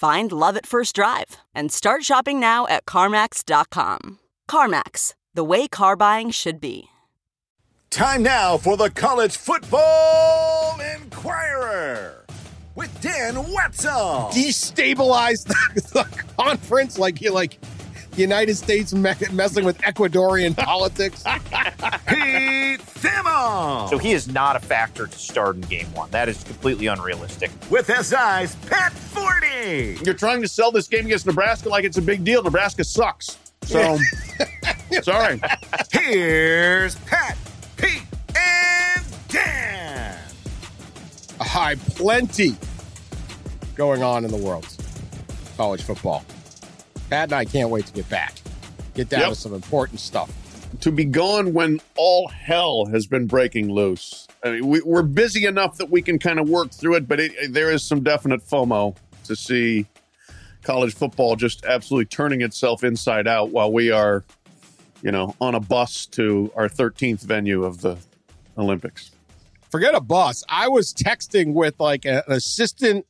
Find love at first drive and start shopping now at CarMax.com. CarMax, the way car buying should be. Time now for the College Football Inquirer with Dan Wetzel. Destabilize the, the conference like you like the United States me- messing with Ecuadorian politics. Pete Thamel. So he is not a factor to start in game one. That is completely unrealistic. with SI's Pat Forde. You're trying to sell this game against Nebraska like it's a big deal. Nebraska sucks. So, sorry. Here's Pat, Pete, and Dan. Hi, plenty going on in the world. College football. Pat and I can't wait to get back. Get down Yep. to some important stuff. To be gone when all hell has been breaking loose. I mean, we, we're busy enough that we can kind of work through it, but it, there is some definite FOMO to see college football just absolutely turning itself inside out while we are, you know, on a bus to our 13th venue of the Olympics. Forget a bus. I was texting with like a- an assistant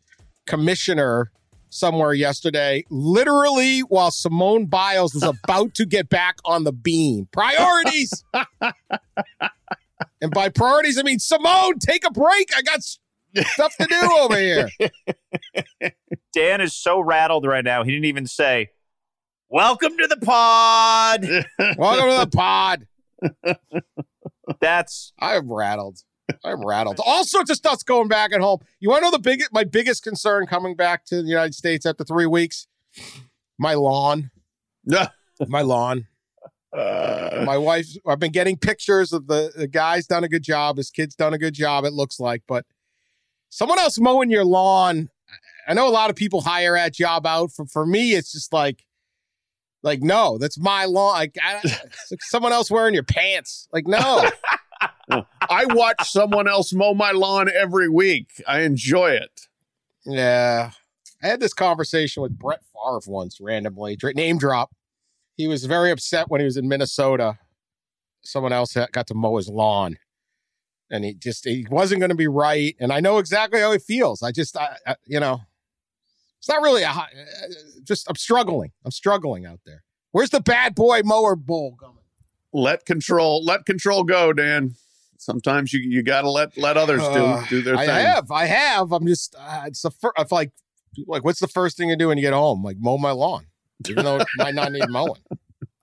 commissioner somewhere yesterday, literally while Simone Biles was about to get back on the beam. Priorities. and by priorities, I mean, Simone, take a break. I got stuff to do over here. Dan is so rattled right now. He didn't even say, Welcome to the pod. Welcome to the pod. That's I'm rattled. I'm rattled. All sorts of stuff's going back at home. You want to know the big, my biggest concern coming back to the United States after three weeks? My lawn. Yeah. My lawn. Uh, My wife. I've been getting pictures of the, the guy's done a good job. His kid's done a good job. It looks like, but someone else mowing your lawn. I know a lot of people hire that job out. For for me, it's just like, like no, that's my lawn. Like, I, like someone else wearing your pants. Like no. I watch someone else mow my lawn every week. I enjoy it. Yeah. I had this conversation with Brett Favre once randomly, name drop. He was very upset when he was in Minnesota. Someone else got to mow his lawn. And he just, he wasn't going to be right. And I know exactly how he feels. I just, I, I, you know, it's not really a, high, uh, just, I'm struggling. I'm struggling out there. Where's the bad boy mower bowl coming? Let control, let control go, Dan. Sometimes you you got to let let others do Uh, do their I thing. I have, I have. I'm just, uh, it's the first, I'm like, like, what's the first thing you do when you get home? Like mow my lawn, even though it might not need mowing.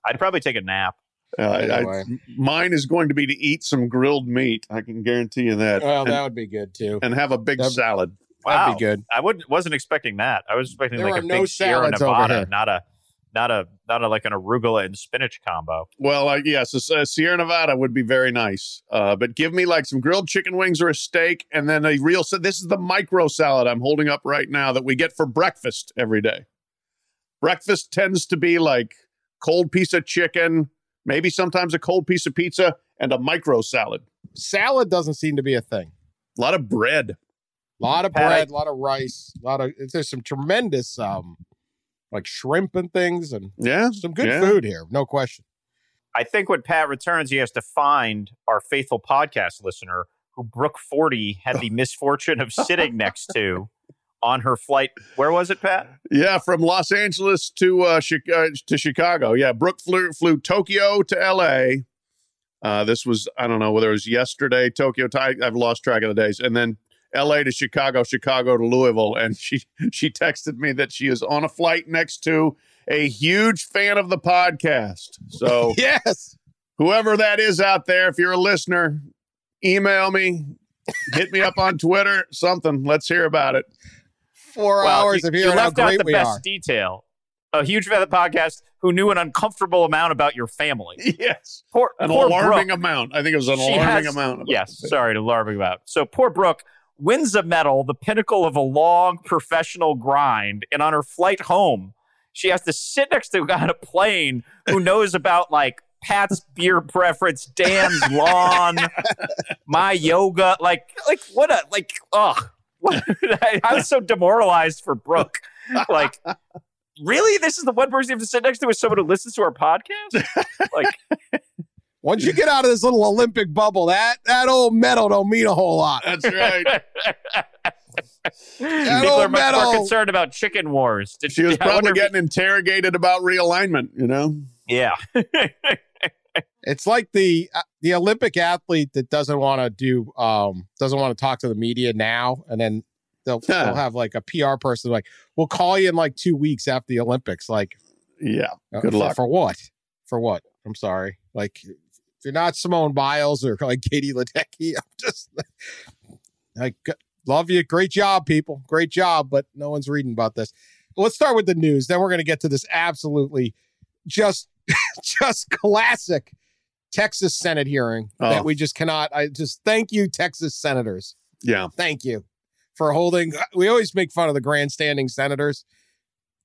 I'd probably take a nap. Uh, I- I- mine is going to be to eat some grilled meat. I can guarantee you that. Well, and, that would be good too. and have a big That'd- salad. Wow. That'd be good. I wouldn't wasn't expecting that. I was expecting There like a no big Sierra salads Nevada, not a not a not a like an arugula and spinach combo. Well, like yes, a, a Sierra Nevada would be very nice. Uh, but give me like some grilled chicken wings or a steak, and then a real. So this is the micro salad I'm holding up right now that we get for breakfast every day. Breakfast tends to be like cold piece of chicken, maybe sometimes a cold piece of pizza, and a micro salad. Salad doesn't seem to be a thing. A lot of bread. A lot of bread, a lot of rice, a lot of. There's some tremendous, um, like shrimp and things, and Yeah, some good Yeah. food here, no question. I think when Pat returns, he has to find our faithful podcast listener who Brooke Forde had the misfortune of sitting next to on her flight. Where was it, Pat? Yeah, from Los Angeles to uh, Chi- uh, to Chicago. Yeah, Brooke flew flew Tokyo to L.A. Uh, this was I don't know whether it was yesterday Tokyo. Ti- I've lost track of the days, and then L.A. to Chicago, Chicago to Louisville, and she she texted me that she is on a flight next to a huge fan of the podcast. So Yes. whoever that is out there, if you're a listener, email me, hit me up on Twitter, something. Let's hear about it. Four Well, hours you, of you hearing how left out the we best are. detail. A huge fan of the podcast who knew an uncomfortable amount about your family. Yes. Poor, An poor alarming Brooke. amount. I think it was an She alarming has- amount. Yes, sorry to alarming about. So poor Brooke wins a medal, the pinnacle of a long professional grind, and on her flight home, she has to sit next to a guy on a plane who knows about like Pat's beer preference, Dan's lawn, my yoga. Like, like what a like. Ugh, what, I, I was so demoralized for Brooke. Like, really, this is the one person you have to sit next to is someone who listens to our podcast. Like, Once you get out of this little Olympic bubble, that that old medal don't mean a whole lot. That's right. People old are much more concerned about chicken wars. Did She was I wonder probably if- getting interrogated about realignment, you know? yeah. It's like the uh, the Olympic athlete that doesn't want to do um doesn't want to talk to the media now, and then they'll, Huh. they'll have like a PR person like, "We'll call you in like two weeks after the Olympics." Like, Yeah. uh, Good for, luck. for what? For what? I'm sorry. Like, if you're not Simone Biles or like Katie Ledecky, I'm just like, love you. Great job, people. Great job, but no one's reading about this. Let's start with the news. Then we're going to get to this absolutely just just classic Texas Senate hearing Oh. that we just cannot. I just thank you, Texas senators. Yeah. Thank you for holding. Uh, we always make fun of the grandstanding senators.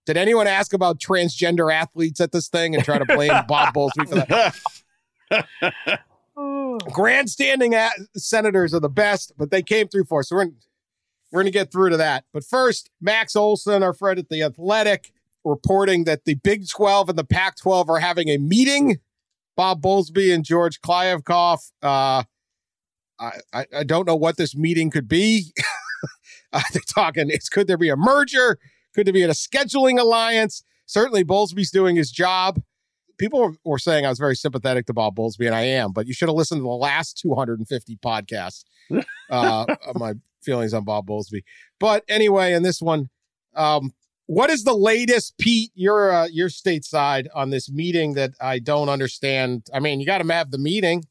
Did anyone ask about transgender athletes at this thing and try to blame Bob Bowlesby for that? grandstanding at- senators are the best, but they came through for us. So we're we're going to get through to that. But first, Max Olson, our friend at the Athletic, reporting that the Big 12 and the Pac 12 are having a meeting. Bob Bowlesby and George Kliavkoff. Uh, I, I I don't know what this meeting could be. uh, they're talking. It's could there be a merger? Could there be a scheduling alliance? Certainly, Bowlesby's doing his job people were, were saying I was very sympathetic to Bob Bowlesby, and I am, but you should have listened to the last 250 podcasts uh, of my feelings on Bob Bowlesby. But anyway, in this one, um, what is the latest, Pete? You're uh, you're stateside on this meeting that I don't understand. I mean, you got to have the meeting,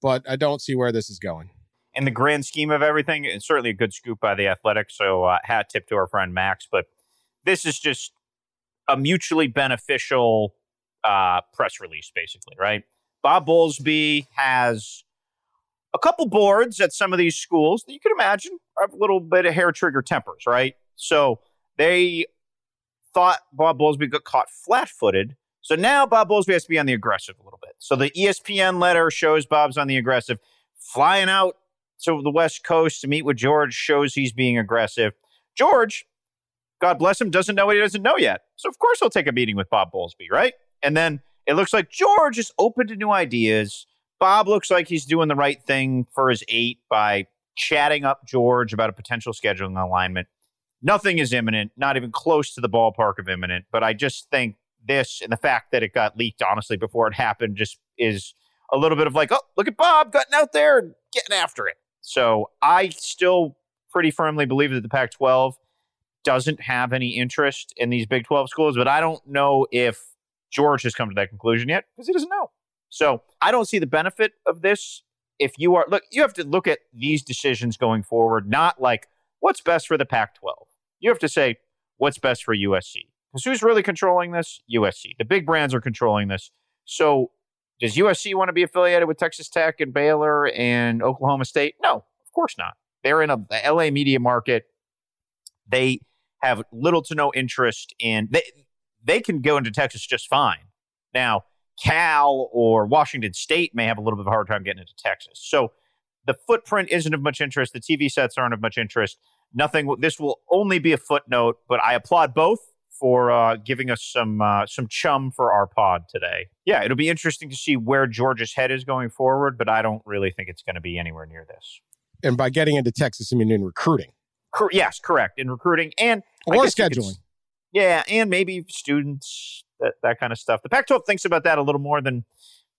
but I don't see where this is going. in the grand scheme of everything, it's certainly a good scoop by the Athletic. So uh, hat tip to our friend Max. But this is just a mutually beneficial uh, press release, basically, right? Bob Bowlesby has a couple boards at some of these schools that you can imagine have a little bit of hair trigger tempers, right? So they thought Bob Bowlesby got caught flat footed. So now Bob Bowlesby has to be on the aggressive a little bit. So the ESPN letter shows Bob's on the aggressive, flying out to the West Coast to meet with George shows he's being aggressive. George, God bless him, doesn't know what he doesn't know yet. So of course he'll take a meeting with Bob Bowlesby, right? And then it looks like George is open to new ideas. Bob looks like he's doing the right thing for his eight by chatting up George about a potential scheduling alignment. Nothing is imminent, not even close to the ballpark of imminent. But I just think this and the fact that it got leaked, honestly, before it happened, just is a little bit of like, oh, look at Bob getting out there and getting after it. So I still pretty firmly believe that the Pac 12 doesn't have any interest in these Big 12 schools, but I don't know if George has come to that conclusion yet because he doesn't know. So I don't see the benefit of this. If you are, look, you have to look at these decisions going forward, not like what's best for the Pac 12. You have to say what's best for USC. Because who's really controlling this? USC. The big brands are controlling this. So does USC want to be affiliated with Texas Tech and Baylor and Oklahoma State? No, of course not. They're in a the LA media market. They have little to no interest in they they can go into Texas just fine. Now, Cal or Washington State may have a little bit of a hard time getting into Texas. So the footprint isn't of much interest. The TV sets aren't of much interest. Nothing. This will only be a footnote, but I applaud both for uh, giving us some uh, some chum for our pod today. Yeah, it'll be interesting to see where Georgia's head is going forward, but I don't really think it's going to be anywhere near this. And by getting into Texas, I mean in recruiting Cor- yes, correct. In recruiting and or guess you could scheduling. Yeah, and maybe students, that, that kind of stuff. The Pac 12 thinks about that a little more than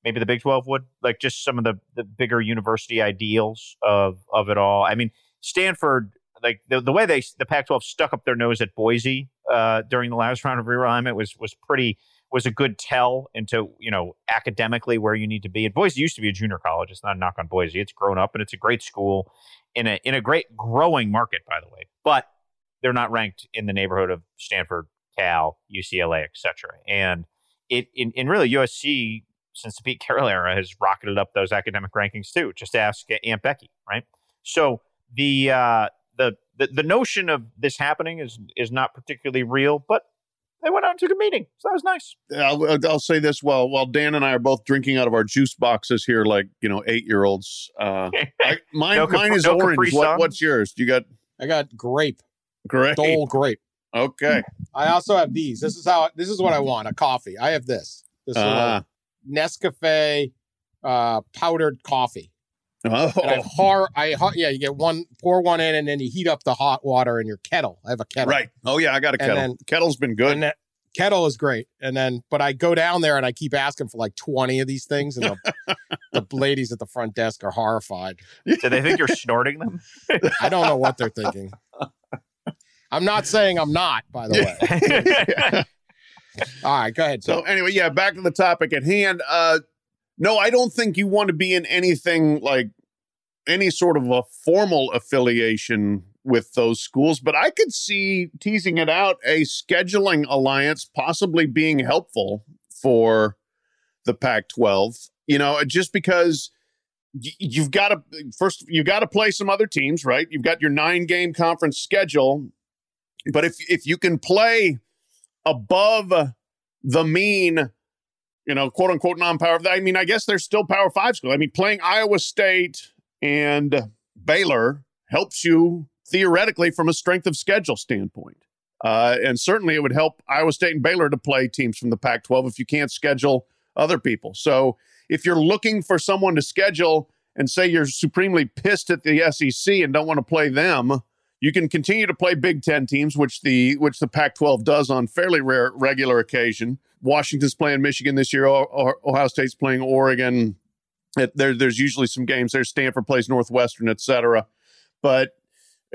maybe the Big 12 would, like just some of the, the bigger university ideals of, of it all. I mean, Stanford, like the, the way they, the Pac 12 stuck up their nose at Boise uh, during the last round of realignment was was pretty was a good tell into you know academically where you need to be. And Boise used to be a junior college. It's not a knock on Boise. It's grown up and it's a great school in a in a great growing market, by the way. But they're not ranked in the neighborhood of Stanford, Cal, UCLA, etc. And it in, in really USC since the Pete Carroll era has rocketed up those academic rankings too. Just ask Aunt Becky, right? So the uh, the, the the notion of this happening is is not particularly real, but they went out and took a meeting, so that was nice. I'll, I'll say this while while Dan and I are both drinking out of our juice boxes here, like you know, eight year olds. Uh, I, mine No mine is no orange. What, what's yours? You got I got grape, great. Dole grape. Okay. I also have these. This is how. This is what I want. A coffee. I have this. This is a Nescafe uh, powdered coffee. Oh, And I har. I har- yeah. You get one. Pour one in, and then you heat up the hot water in your kettle. I have a kettle. right. Oh yeah, I got a And kettle. then- Kettle's been good. And that kettle is great. And then, but I go down there and I keep asking for like twenty of these things, and the, the ladies at the front desk are horrified. Do they think you're snorting them? I don't know what they're thinking. I'm not saying I'm not. By the way. All right. Go ahead. So anyway, yeah, back to the topic at hand. Uh no, I don't think you want to be in anything like any sort of a formal affiliation with those schools, but I could see teasing it out a scheduling alliance possibly being helpful for the Pac-12. You know, just because y- you've got to first you've got to play some other teams, right? You've got your 9-game conference schedule, but if if you can play above the mean, you know, quote unquote non power. I mean, I guess there's still power five school. I mean, playing Iowa State and Baylor helps you theoretically from a strength of schedule standpoint. Uh, and certainly it would help Iowa State and Baylor to play teams from the Pac 12 if you can't schedule other people. So if you're looking for someone to schedule and say you're supremely pissed at the SEC and don't want to play them, you can continue to play Big Ten teams, which the which the Pac-12 does on fairly rare regular occasion. Washington's playing Michigan this year. Ohio State's playing Oregon. It, there, there's usually some games there. Stanford plays Northwestern, etc. But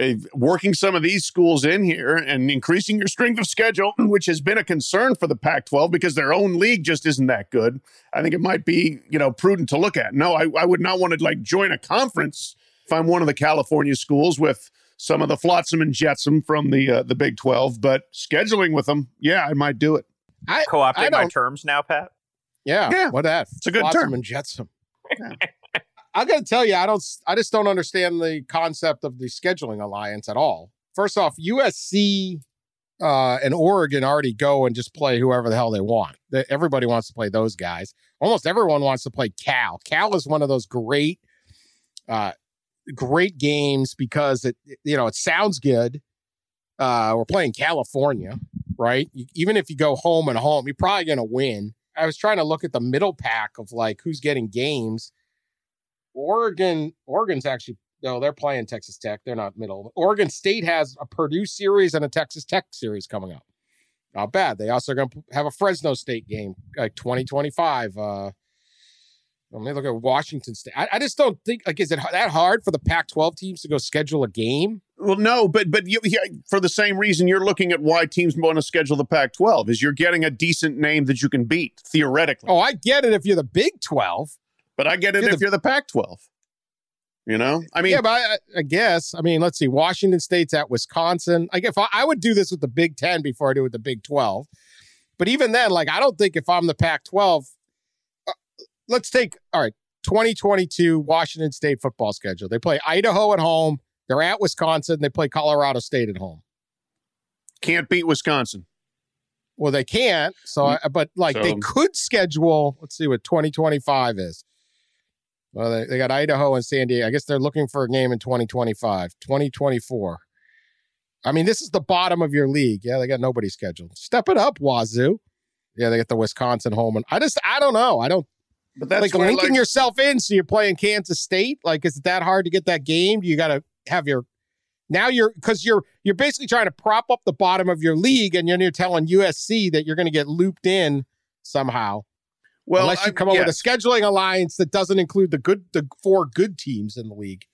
uh, working some of these schools in here and increasing your strength of schedule, which has been a concern for the Pac-12 because their own league just isn't that good. I think it might be you know prudent to look at. No, I, I would not want to like join a conference if I'm one of the California schools with some of the flotsam and jetsam from the uh, the Big 12, but scheduling with them, yeah, I might do it. I, I Co-opting my terms now, Pat. yeah, Yeah. What that? It's a good Flotsam term. and jetsam. I got to tell you, I don't. I just don't understand the concept of the scheduling alliance at all. First off, USC uh, and Oregon already go and just play whoever the hell they want. They, everybody wants to play those guys. Almost everyone wants to play Cal. Cal is one of those great, uh, great games because it, you know, it sounds good. Uh, we're playing California, right? Even if you go home and home, you're probably going to win. I was trying to look at the middle pack of like who's getting games. Oregon, Oregon's actually no, they're playing Texas Tech. They're not middle. Oregon State has a Purdue series and a Texas Tech series coming up. Not bad. They also going to have a Fresno State game, like 2025. Uh, let me look at Washington State. I, I just don't think like is it that hard for the Pac-12 teams to go schedule a game? Well, no, but but you, for the same reason you're looking at why teams want to schedule the Pac-12 is you're getting a decent name that you can beat theoretically. Oh, I get it if you're the Big 12. But I get it You're if the- you're the Pac-12. You know, I mean, yeah, but I, I guess I mean, let's see. Washington State's at Wisconsin. Like, if I, I would do this with the Big Ten before I do with the Big Twelve, but even then, like, I don't think if I'm the Pac-12, uh, let's take all right. 2022 Washington State football schedule. They play Idaho at home. They're at Wisconsin. They play Colorado State at home. can't beat Wisconsin. Well, they can't. So, mm. I, but like they could schedule. Let's see what 2025 is. Well, they, they got Idaho and San Diego. I guess they're looking for a game in 2025, 2024. I mean, this is the bottom of your league. Yeah, they got nobody scheduled. Step it up, Wazoo. Yeah, they got the Wisconsin home, and I just I don't know. I don't But that's like linking like- yourself in. So you're playing Kansas State. Like, is it that hard to get that game? You got to have your now you're because you're you're basically trying to prop up the bottom of your league, and then you're telling USC that you're going to get looped in somehow, well, unless you I- come up with a scheduling alliance that doesn't include the good the four good teams in the league.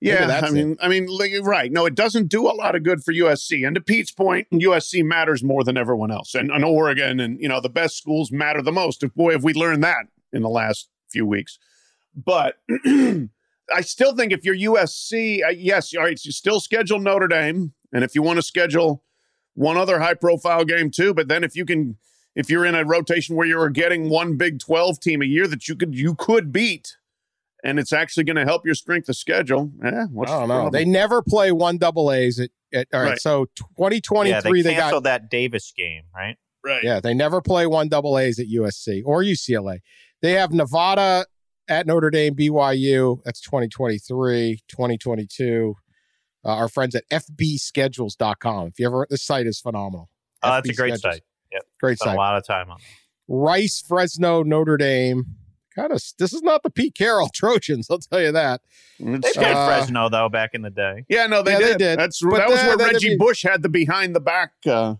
Yeah, that's I mean, I mean, like, right? No, it doesn't do a lot of good for USC. And to Pete's point, USC matters more than everyone else, and, and Oregon, and you know, the best schools matter the most. If boy, have we learned that in the last few weeks. But I still think if you're USC, uh, yes, all right, you still schedule Notre Dame, and if you want to schedule one other high-profile game too, but then if you can, if you're in a rotation where you're getting one Big Twelve team a year that you could you could beat and it's actually going to help your strength of schedule. Eh, what's I don't the know. They never play one double A's at, at all right, Right. So 2023 yeah, they they, got canceled that Davis game, right? right. Yeah, they never play one double A's at USC or UCLA. They have Nevada at Notre Dame, BYU. That's 2023, 2022. Uh, our friends at fbschedules.com. If you ever, this site is phenomenal. Oh, that's a great Schedules. site. Yep. Great Spent site. a lot of time on. Rice, Fresno, Notre Dame. Kind of, this is not the Pete Carroll Trojans, I'll tell you that. They It's- played Uh, Fresno though back in the day. yeah, no, they, Yeah, they did. did. That's But that was where then Reggie they- Bush had the behind the back. Uh,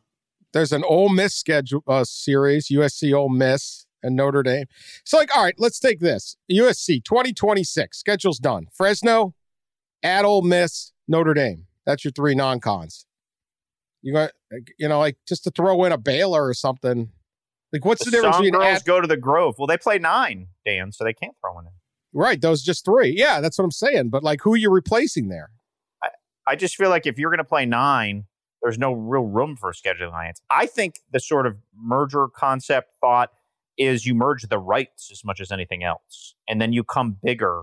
There's an Ole Miss schedule uh, series, USC Ole Miss and Notre Dame. So, like, all right, let's take this. USC 2026 schedule's done. Fresno, at Ole Miss, Notre Dame. That's your three non-cons. You got, you know, like just to throw in a Baylor or something. Like, what's the, The difference between girls at, go to the Grove. Well, they play nine, Dan, so they can't throw one in. right? Those just three. Yeah, that's what I'm saying. But like, who are you replacing there? I just feel like if you're going to play nine, there's no real room for a scheduling alliance. I think the sort of merger concept thought is you merge the rights as much as anything else, and then you come bigger,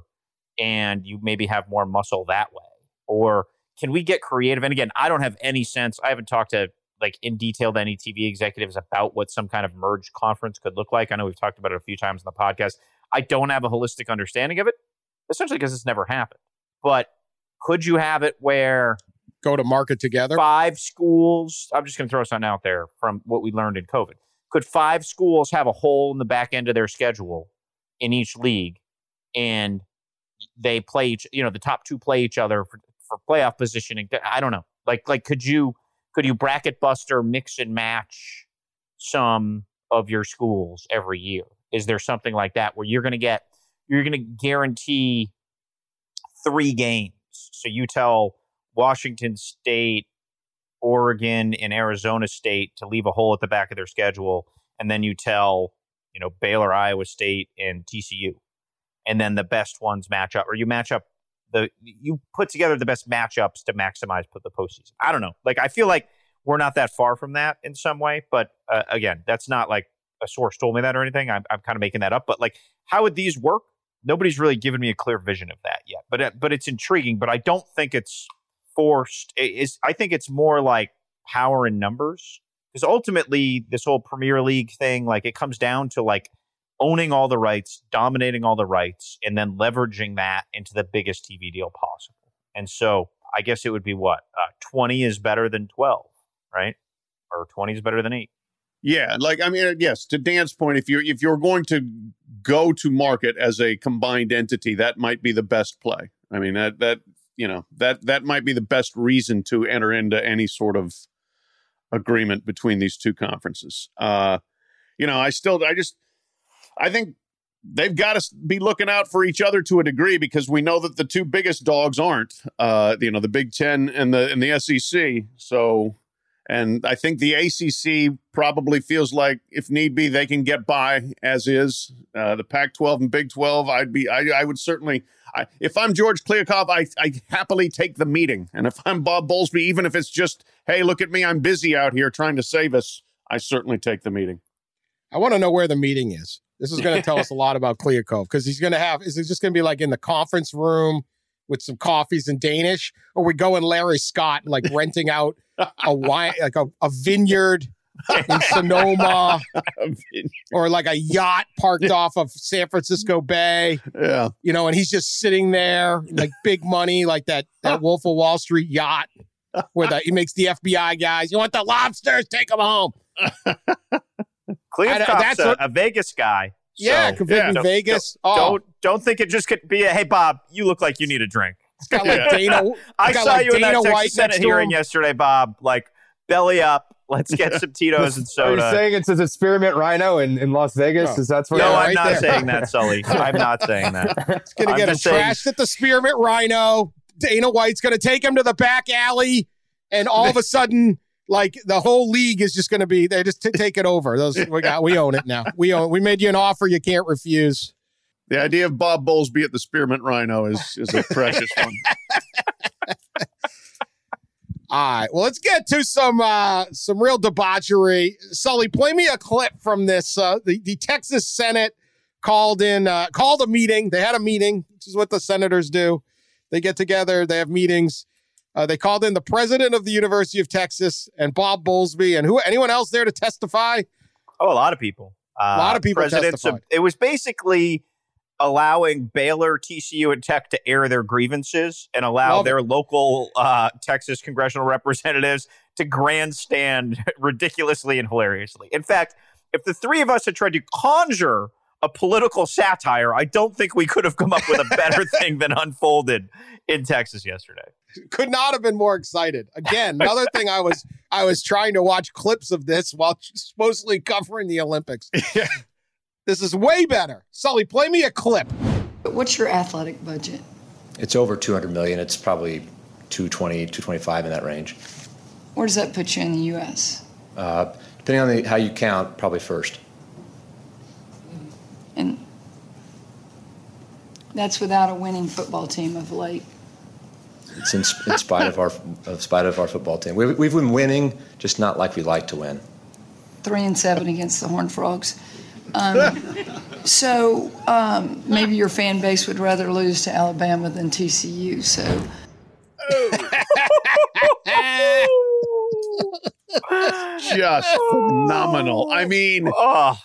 and you maybe have more muscle that way. Or can we get creative? And again, I don't have any sense. I haven't talked to like in detail to any TV executives about what some kind of merge conference could look like. I know we've talked about it a few times in the podcast. I don't have a holistic understanding of it, essentially because it's never happened. But could you have it where Go to market together. five schools. I'm just going to throw something out there from what we learned in COVID. Could five schools have a hole in the back end of their schedule in each league, and they play each? You know, the top two play each other for, for playoff positioning. I don't know. Like, like could you could you bracket buster, mix and match some of your schools every year? Is there something like that where you're going to get you're going to guarantee three games? So you tell Washington State, Oregon, and Arizona State to leave a hole at the back of their schedule, and then you tell you know Baylor, Iowa State, and TCU, and then the best ones match up, or you match up the you put together the best matchups to maximize put the postseason. I don't know. Like I feel like we're not that far from that in some way, but uh, again, that's not like a source told me that or anything. I'm, I'm kind of making that up. But like, how would these work? Nobody's really given me a clear vision of that yet. But uh, but it's intriguing. But I don't think it's forced. Is I think it's more like power in numbers because ultimately this whole Premier League thing, like it comes down to like owning all the rights, dominating all the rights, and then leveraging that into the biggest TV deal possible. And so I guess it would be what uh, twenty is better than twelve, right? Or twenty is better than eight. yeah, like I mean, yes. To Dan's point, if you're if you're going to go to market as a combined entity, that might be the best play. I mean that that you know that that might be the best reason to enter into any sort of agreement between these two conferences. Uh, you know, I still, I just, I think they've got to be looking out for each other to a degree because we know that the two biggest dogs aren't, uh, you know, the Big Ten and the and the SEC. So, and I think the ACC probably feels like, if need be, they can get by as is. Uh, the Pac-12 and Big 12, I'd be, I, I would certainly. I, if I'm George Kliavkoff, I, I happily take the meeting. And if I'm Bob Bowlesby, even if it's just, hey, look at me, I'm busy out here trying to save us, I certainly take the meeting. I want to know where the meeting is. This is going to tell us a lot about Kliavkoff because he's going to have. Is it just going to be like in the conference room with some coffees and Danish, or we go in Larry Scott like renting out a wine, like a, a vineyard in Sonoma, or like a yacht parked off of San Francisco Bay, yeah. you know, and he's just sitting there like big money, like that that Wolf of Wall Street yacht. Where the, he makes the FBI guys, you want the lobsters? Take them home. Kliavkoff's that's a, what- a Vegas guy. Yeah, so convict Vegas. Don't, oh, don't don't think it just could be a hey Bob, you look like you need a drink. It's got like Dana. I got saw like you in that Dana Texas White Senate hearing him. yesterday, Bob. Like belly up. Let's get some Tito's and Are you saying it's a spearmint rhino in, in Las Vegas? No. Is that's where no, Yeah, I'm right not there. saying that, Sully. I'm not saying that. It's gonna I'm get him just saying- at the Spearmint Rhino. Dana White's going to take him to the back alley, and all of a sudden, like the whole league is just going to be they just t- take it over. Those we got, we own it now. We own. We made you an offer you can't refuse. The idea of Bob Bowlesby at the Spearmint Rhino is is a precious one. All right. Well, let's get to some uh some real debauchery. Sully, play me a clip from this. Uh the, the Texas Senate called in uh called a meeting. They had a meeting, which is what the senators do. They get together, they have meetings. Uh, they called in the president of the University of Texas and Bob Bowlesby and who anyone else there to testify. Oh, a lot of people. Uh, A lot of people presidents of- it was basically allowing Baylor, TCU, and Tech to air their grievances and allow Love it. their local uh, Texas congressional representatives to grandstand ridiculously and hilariously. In fact, if the three of us had tried to conjure a political satire, I don't think we could have come up with a better thing than unfolded in Texas yesterday. Could not have been more excited. Again, another thing I was I was trying to watch clips of this while supposedly covering the Olympics. This is way better. Sully, play me a clip. What's your athletic budget? It's over 200 million. It's probably 220, 225 in that range. Where does that put you in the U.S.? Uh, depending on the, how you count, probably first. And that's without a winning football team of late. It's in, in spite of our in spite of our football team. We, we've been winning, just not like we like to win. Three and seven against the Horned Frogs. Um, so um, maybe your fan base would rather lose to Alabama than TCU. So Just phenomenal. I mean, Oh,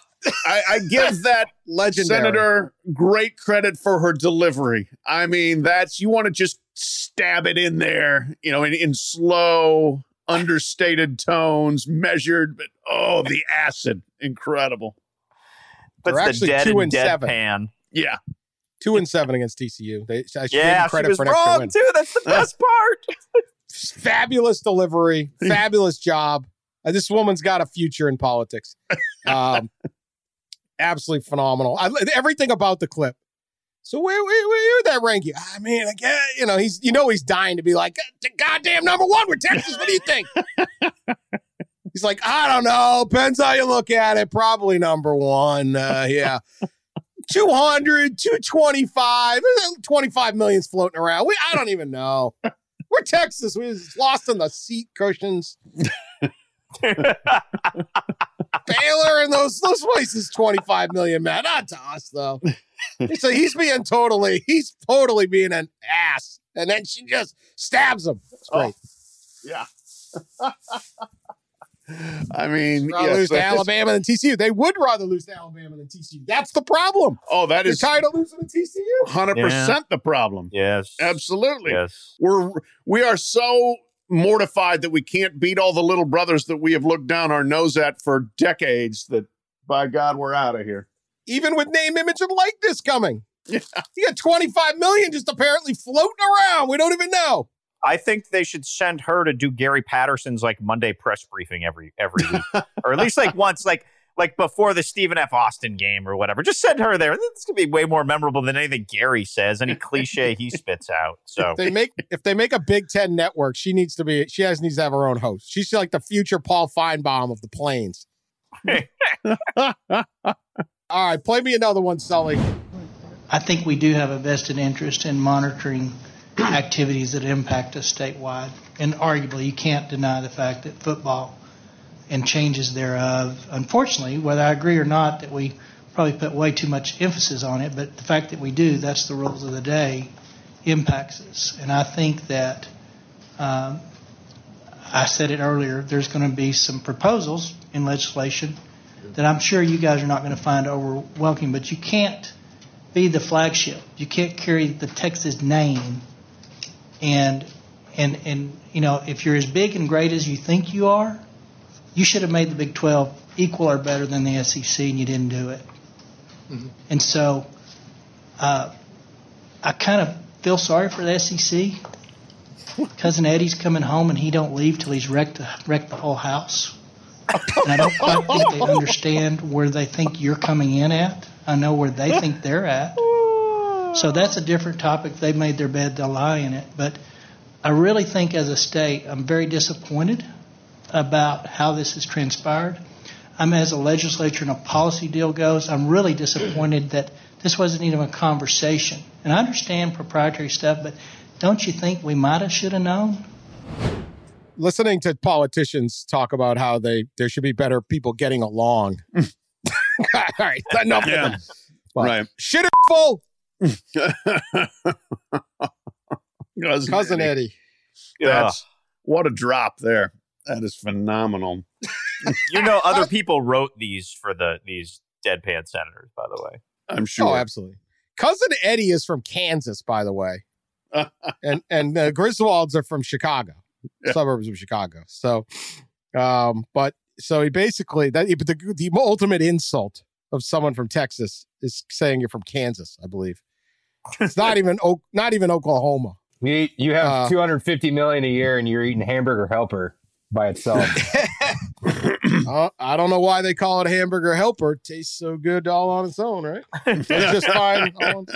I, I give that Legendary. senator great credit for her delivery. I mean, that's you want to just stab it in there, you know, in, in slow, understated tones, measured, but oh, the acid, incredible. They're puts the actually dead two in and seven. deadpan. Yeah, Two and seven against TCU. They, I should give Yeah, them she credit was for an extra wrong win. too. That's the best part. Fabulous delivery, fabulous job. Uh, this woman's got a future in politics. Um, absolutely phenomenal. I, everything about the clip. So where where where would that rank you? I mean, I guess, you know, he's you know he's dying to be like goddamn number one. We're Texas. What do you think? he's like, I don't know. Depends how you look at it. Probably number one. Uh, yeah. 200, 225, 25 million's floating around. We, I don't even know. We're Texas. We was lost in the seat cushions. Baylor and those those places 25 million, man. Not to us though. So he's being totally, he's totally being an ass. And then she just stabs him. It's great. yeah. I mean, rather yes, lose to Alabama than TCU. They would rather lose to Alabama than TCU. That's the problem. oh, that You're is tired of losing to TCU. hundred percent the problem. yes, Absolutely. Yes. we're we are so mortified that we can't beat all the little brothers that we have looked down our nose at for decades that by god we're out of here Even with name, image, and likeness coming. You got 25 million just apparently floating around. We don't even know. I think they should send her to do Gary Patterson's like Monday press briefing every every week, or at least like once, like like before the Stephen F. Austin game or whatever. Just send her there. It's gonna be way more memorable than anything Gary says, any cliche he spits out. So If they make if they make a Big Ten network, she needs to be she has needs to have her own host. She's like the future Paul Finebaum of the plains. All right, play me another one, Sully. I think we do have a vested interest in monitoring activities that impact us statewide. And arguably, you can't deny the fact that football and changes thereof, unfortunately, whether I agree or not, that we probably put way too much emphasis on it, but the fact that we do, that's the rules of the day, impacts us. And I think that, um, I said it earlier, there's going to be some proposals in legislation that I'm sure you guys are not going to find overwhelming, but you can't be the flagship. You can't carry the Texas name, and and and you know if you're as big and great as you think you are, you should have made the Big 12 equal or better than the SEC, and you didn't do it. And so, uh, I kind of feel sorry for the SEC. Cousin Eddie's coming home, and he don't leave till he's wrecked wrecked the whole house. And I don't quite think they understand where they think you're coming in at. I know where they think they're at. So that's a different topic. They made their bed, they'll lie in it. But I really think as a state, I'm very disappointed about how this has transpired. I'm as a legislature and a policy deal goes, I'm really disappointed that this wasn't even a conversation. And I understand proprietary stuff, but don't you think we might have should have known? Listening to politicians talk about how they there should be better people getting along. All right, enough Yeah. of them. But Right. Shit it full, cousin, cousin Eddie. That's what a drop there. That is phenomenal. You know, other people wrote these for the these deadpan senators, by the way. I'm sure. Oh, absolutely. Cousin Eddie is from Kansas, by the way, and and the Griswolds are from Chicago, Yeah. suburbs of Chicago. So, um, but so he basically that but the the ultimate insult of someone from Texas is saying you're from Kansas. I believe it's not even not even Oklahoma. You, you have Uh, 250 million a year and you're eating hamburger helper by itself. Uh, I don't know why they call it hamburger helper. It tastes so good all on its own, right? It's just fine. All, on its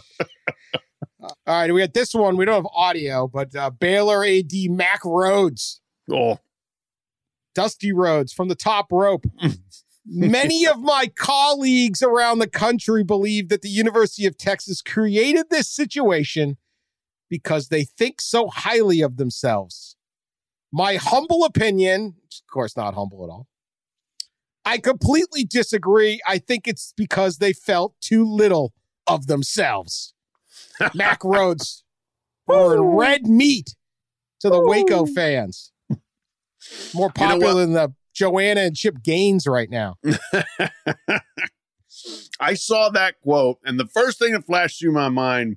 own. all right, we got this one. We don't have audio, but uh, Baylor AD Mac Rhodes, Oh, Dusty Rhodes from the top rope. Many of my colleagues around the country believe that the University of Texas created this situation because they think so highly of themselves. My humble opinion, of course, not humble at all. I completely disagree. I think it's because they felt too little of themselves. Mac Rhodes throwing red meat to the Waco fans. More You know popular than the Joanna and Chip Gaines right now. I saw that quote, and the first thing that flashed through my mind,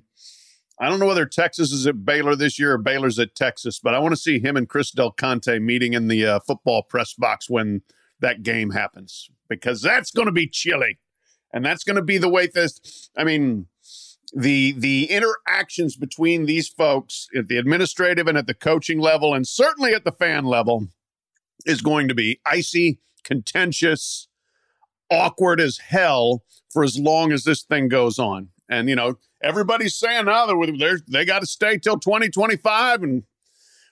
I don't know whether Texas is at Baylor this year or Baylor's at Texas, but I want to see him and Chris Del Conte meeting in the uh, football press box when that game happens, because that's going to be chilly, and that's going to be the way this. I mean, the the interactions between these folks at the administrative and at the coaching level, and certainly at the fan level, is going to be icy, contentious, awkward as hell for as long as this thing goes on. And you know, everybody's saying oh, now that they're, they got to stay till 2025, and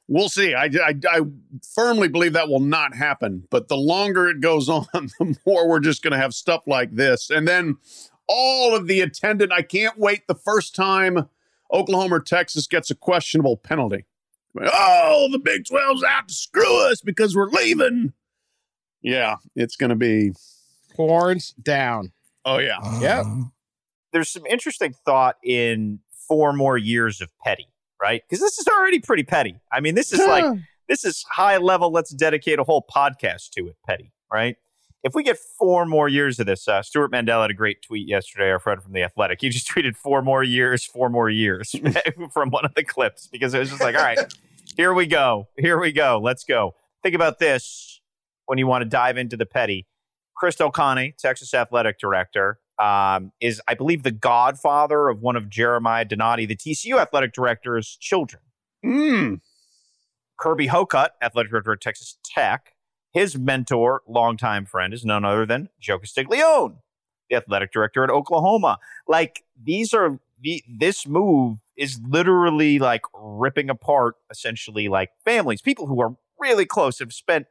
we'll see. I, I I firmly believe that will not happen. But the longer it goes on, the more we're just going to have stuff like this, and then all of the attendant. I can't wait the first time Oklahoma or Texas gets a questionable penalty. Oh, the Big 12's out to screw us because we're leaving. Yeah, it's going to be. Horns down. Oh yeah, Yeah. There's some interesting thought in four more years of petty, right? Because this is already pretty petty. I mean, this is like this is high level. Let's dedicate a whole podcast to it, petty, right? If we get four more years of this, uh, Stewart Mandel had a great tweet yesterday, our friend from the Athletic. He just tweeted four more years, four more years from one of the clips because it was just like, all right, here we go, here we go, let's go. Think about this when you want to dive into the petty. Chris Conte, Texas Athletic Director, um, is, I believe, the godfather of one of Jeremiah Donati, the TCU Athletic Director's children. Mm. Kirby Hocutt, athletic director at Texas Tech, his mentor, longtime friend, is none other than Joe Castiglione, the athletic director at Oklahoma. Like these are the this move is literally like ripping apart essentially like families, people who are really close, have spent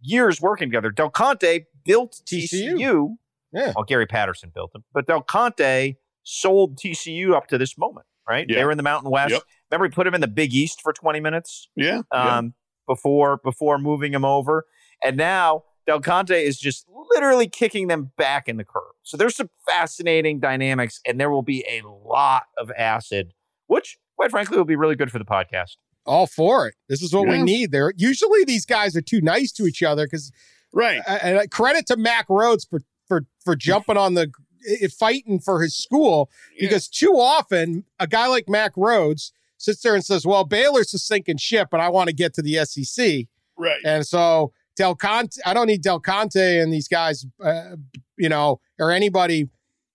years working together. Del Conte built TCU. TCU. Yeah. Well, Gary Patterson built them, but Del Conte sold TCU up to this moment, right? Yeah. They were in the Mountain West. Yep. Remember, he put him in the Big East for 20 minutes Yeah. yeah. um, before before moving him over, and now Del Conte is just literally kicking them back in the curve. So there's some fascinating dynamics, and there will be a lot of acid, which, quite frankly, will be really good for the podcast. All for it. This is what we need. There usually these guys are too nice to each other because Right. and uh, credit to Mac Rhodes for for for jumping on the fighting for his school because too often a guy like Mac Rhodes sits there and says, "Well, Baylor's a sinking ship, and I want to get to the SEC." Right. And so Del Conte, I don't need Del Conte and these guys, uh, you know, or anybody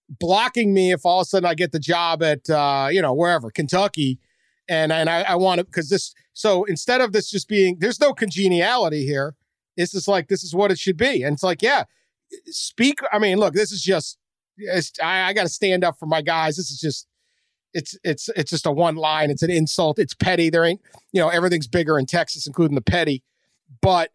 blocking me if all of a sudden I get the job at, uh, you know, wherever Kentucky, and and I, I want to because this. So instead of this just being, there's no congeniality here. It's just like this is what it should be, and it's like, yeah, speak. I mean, look, this is just I, I got to stand up for my guys. This is just it's it's it's just a one line. It's an insult. It's petty. There ain't you know everything's bigger in Texas, including the petty. But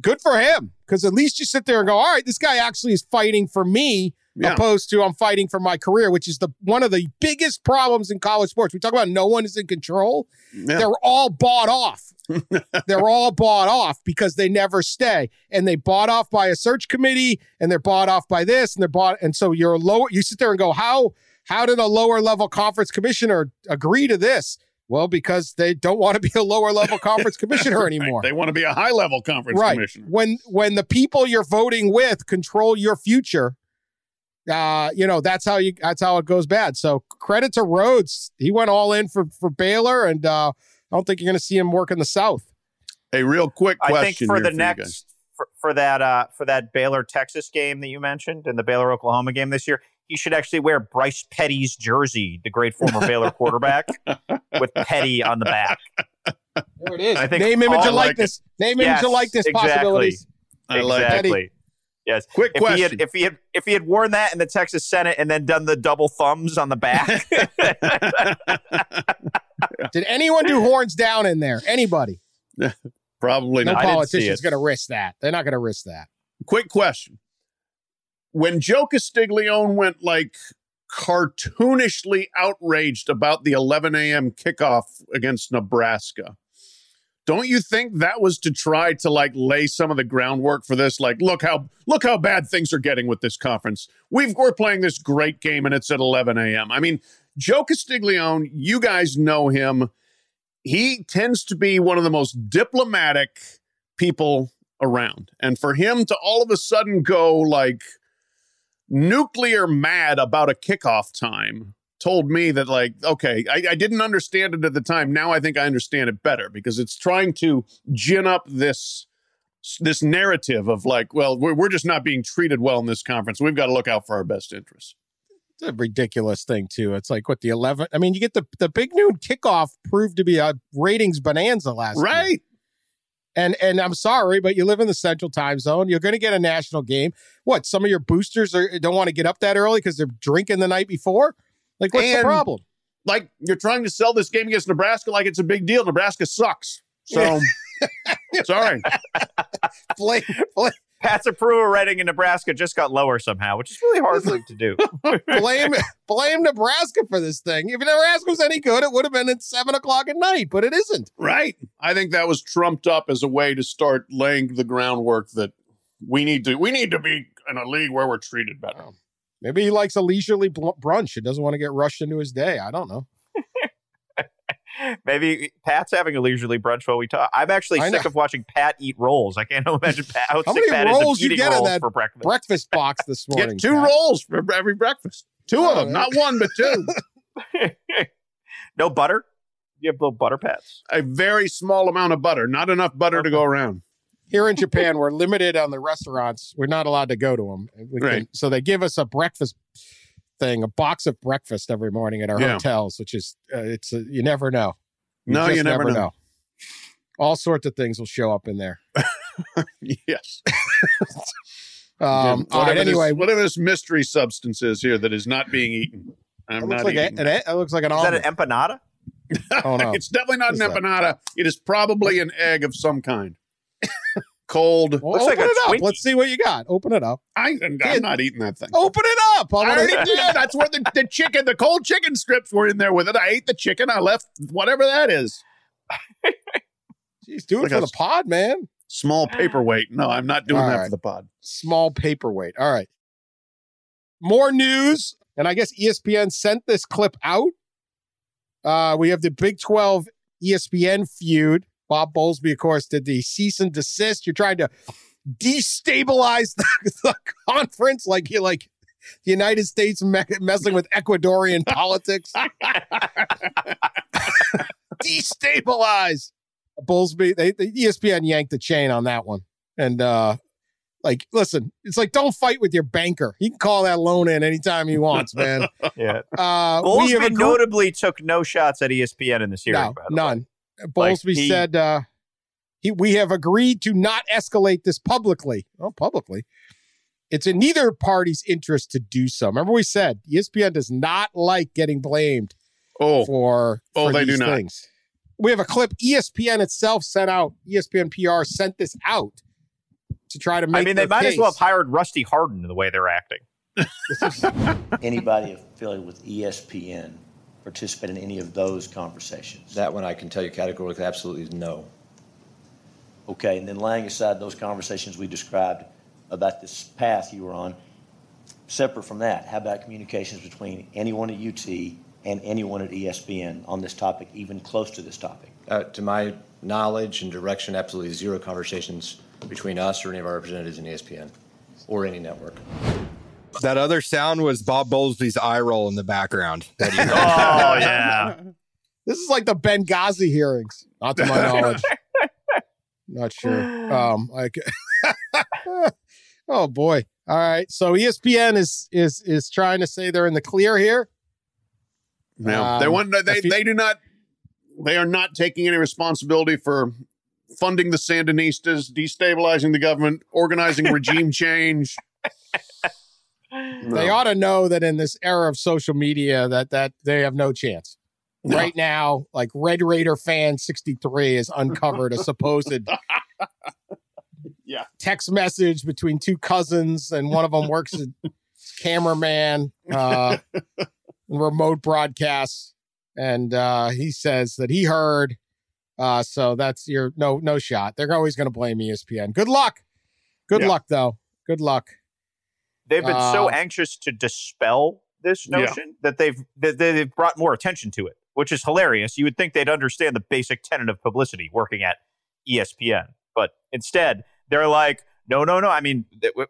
good for him because at least you sit there and go, all right, this guy actually is fighting for me. Yeah. Opposed to I'm fighting for my career, which is the one of the biggest problems in college sports. We talk about no one is in control. Yeah. They're all bought off. they're all bought off because they never stay, and they bought off by a search committee, and they're bought off by this, and they're bought, and so you're lower. You sit there and go, how how did a lower level conference commissioner agree to this? Well, because they don't want to be a lower level conference commissioner anymore. They want to be a high level conference right. commissioner. When when the people you're voting with control your future, uh, you know, that's how you that's how it goes bad. So credit to Rhodes. He went all in for for Baylor and uh I don't think you're gonna see him work in the South. A real quick question I think for here the you next for, for that uh for that Baylor Texas game that you mentioned and the Baylor Oklahoma game this year, he should actually wear Bryce Petty's jersey, the great former Baylor quarterback, with Petty on the back. There it is. I think Name, image, all- and likeness. Name, image, Yes, and likeness exactly. possibilities. I like that. exactly. Yes. Quick if He question. had, if he had if he had worn that in the Texas Senate and then done the double thumbs on the back, Did anyone do horns down in there? Anybody? Probably No not. I politician's going to risk that. They're not going to risk that. Quick question. When Joe Castiglione went like cartoonishly outraged about the 11 a.m. kickoff against Nebraska, don't you think that was to try to like lay some of the groundwork for this? Like, look how look how bad things are getting with this conference. We've we're playing this great game and it's at 11 a.m. I mean, Joe Castiglione, you guys know him. He tends to be one of the most diplomatic people around. And for him to all of a sudden go like nuclear mad about a kickoff time told me that like okay I, I didn't understand it at the time now i think i understand it better because it's trying to gin up this this narrative of like well we're, we're just not being treated well in this conference we've got to look out for our best interests It's a ridiculous thing too. It's like what the 11. I mean, you get the the big noon kickoff proved to be a ratings bonanza last year. And and I'm sorry, but you live in the Central Time Zone. You're going to get a national game. What? Some of your boosters are, don't want to get up that early because they're drinking the night before. Like, what's the problem? like you're trying to sell this game against nebraska like it's a big deal nebraska sucks so sorry Blame, blame, Pat's approval rating in Nebraska just got lower somehow, which is really hard for to do. blame, blame Nebraska for this thing. If Nebraska was any good, it would have been at seven o'clock at night, but it isn't. Right. I think that was trumped up as a way to start laying the groundwork that we need to we need to be in a league where we're treated better. Maybe he likes a leisurely bl- brunch and doesn't want to get rushed into his day. I don't know. Maybe Pat's having a leisurely brunch while we talk. I'm actually I sick know. of watching Pat eat rolls. I can't imagine Pat, how, How sick many Pat is rolls you eating get in that for breakfast. Breakfast box this morning. Get two Pat. rolls for every breakfast. Two of Oh, them, not one, but two. no butter? You have little butter pats? a very small amount of butter, not enough butter to go around. Here in Japan, we're limited on the restaurants. We're not allowed to go to them. We can- Right. so they give us a breakfast thing, a box of breakfast every morning at our Yeah. hotels, which is uh, it's a, you never know. No, just you never know. All sorts of things will show up in there. Yes. Um, all right. Whatever this- Anyway, whatever this mystery substance is here that is not being eaten, it I'm looks not like a, eating. an, it looks like an Is that an empanada? Oh no! it's definitely not What an is that? empanada. It is probably an egg of some kind. Cold. Well, Looks open like a it up. Twinkie. Let's see what you got. Open it up. I, I'm not eating that thing. Open it up. I'm I gonna- already did. That's where the, the chicken, the cold chicken strips were in there with it. I ate the chicken. I left whatever that is. Jeez, do it Like for the pod, man. Small paperweight. No, I'm not doing All that right. for the pod. Small paperweight. All right. More news, and I guess ESPN sent this clip out. Uh, we have the Big 12 ESPN feud. Bob Bowlesby, of course, did the cease and desist. You're trying to destabilize the, the conference like you like the United States me- messing with Ecuadorian politics. Destabilize. Bowlesby, they, the ESPN yanked the chain on that one. And uh like, listen, it's like don't fight with your banker. He can call that loan in anytime he wants, man. Yeah. Uh, we have Bowlesby agreed- notably took no shots at ESPN in this hearing. no, by the way. None. Like, he- said uh, he we have agreed to not escalate this publicly. Oh, publicly. it's in neither party's interest to do so. Remember, we said ESPN does not like getting blamed Oh, for, Oh, for they these do not. things. We have a clip ESPN itself sent out. ESPN PR sent this out to try to make. I mean, they their might as well have hired Rusty Hardin the way they're acting. Anybody affiliated with ESPN participate in any of those conversations? That one I can tell you categorically, absolutely is no. Okay, and then laying aside those conversations we described about this path you were on, separate from that, how about communications between anyone at UT and anyone at ESPN on this topic, even close to this topic? Uh, to my knowledge and direction, absolutely zero conversations between us or any of our representatives in ESPN or any network. That other sound was Bob Bowlesby's eye roll in the background. that he. Oh yeah. This is like the Benghazi hearings, not to my knowledge. Not sure. Um, like, oh boy. All right. So ESPN is is is trying to say they're in the clear here. no, they Um, want they you- they do not. They are not taking any responsibility for funding the Sandinistas, destabilizing the government, organizing regime change. They ought to know that in this era of social media that that they have no chance. No. Right now, like Red Raider fan 63 has uncovered a supposed Yeah. text message between two cousins, and one of them works as cameraman, uh, remote broadcasts, and uh, he says that he heard. Uh, so that's your no no shot. They're always going to blame ESPN. Good luck. Good Yeah. luck though. Good luck. They've been so Uh, anxious to dispel this Yeah. notion that they've that they've brought more attention to it, which is hilarious. You would think they'd understand the basic tenet of publicity working at ESPN, but instead they're like, no, no, no. I mean,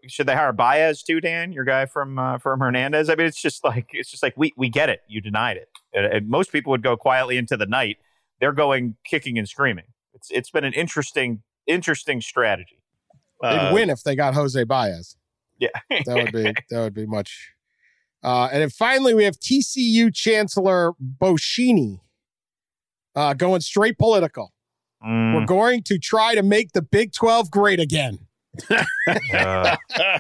should they hire Baez too, Dan, your guy from uh, from Hernandez? I mean, it's just like it's just like we we get it. You denied it, and, and most people would go quietly into the night. They're going kicking and screaming. It's it's been an interesting interesting strategy. They'd Uh, win if they got Jose Baez. Yeah. That would be that would be much. Uh, and then finally, we have TCU Chancellor Boschini uh, going straight political. Mm, We're going to try to make the Big 12 great again. uh,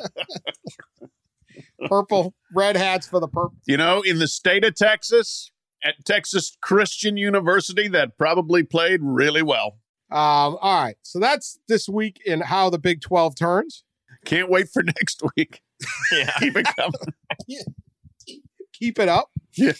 Purple, red hats for the purple. You know, in the state of Texas, at Texas Christian University, that probably played really well. Um, all right. So that's this week in how the Big 12 turns. Can't wait for next week. yeah. Keep it coming. Keep it up. Yeah.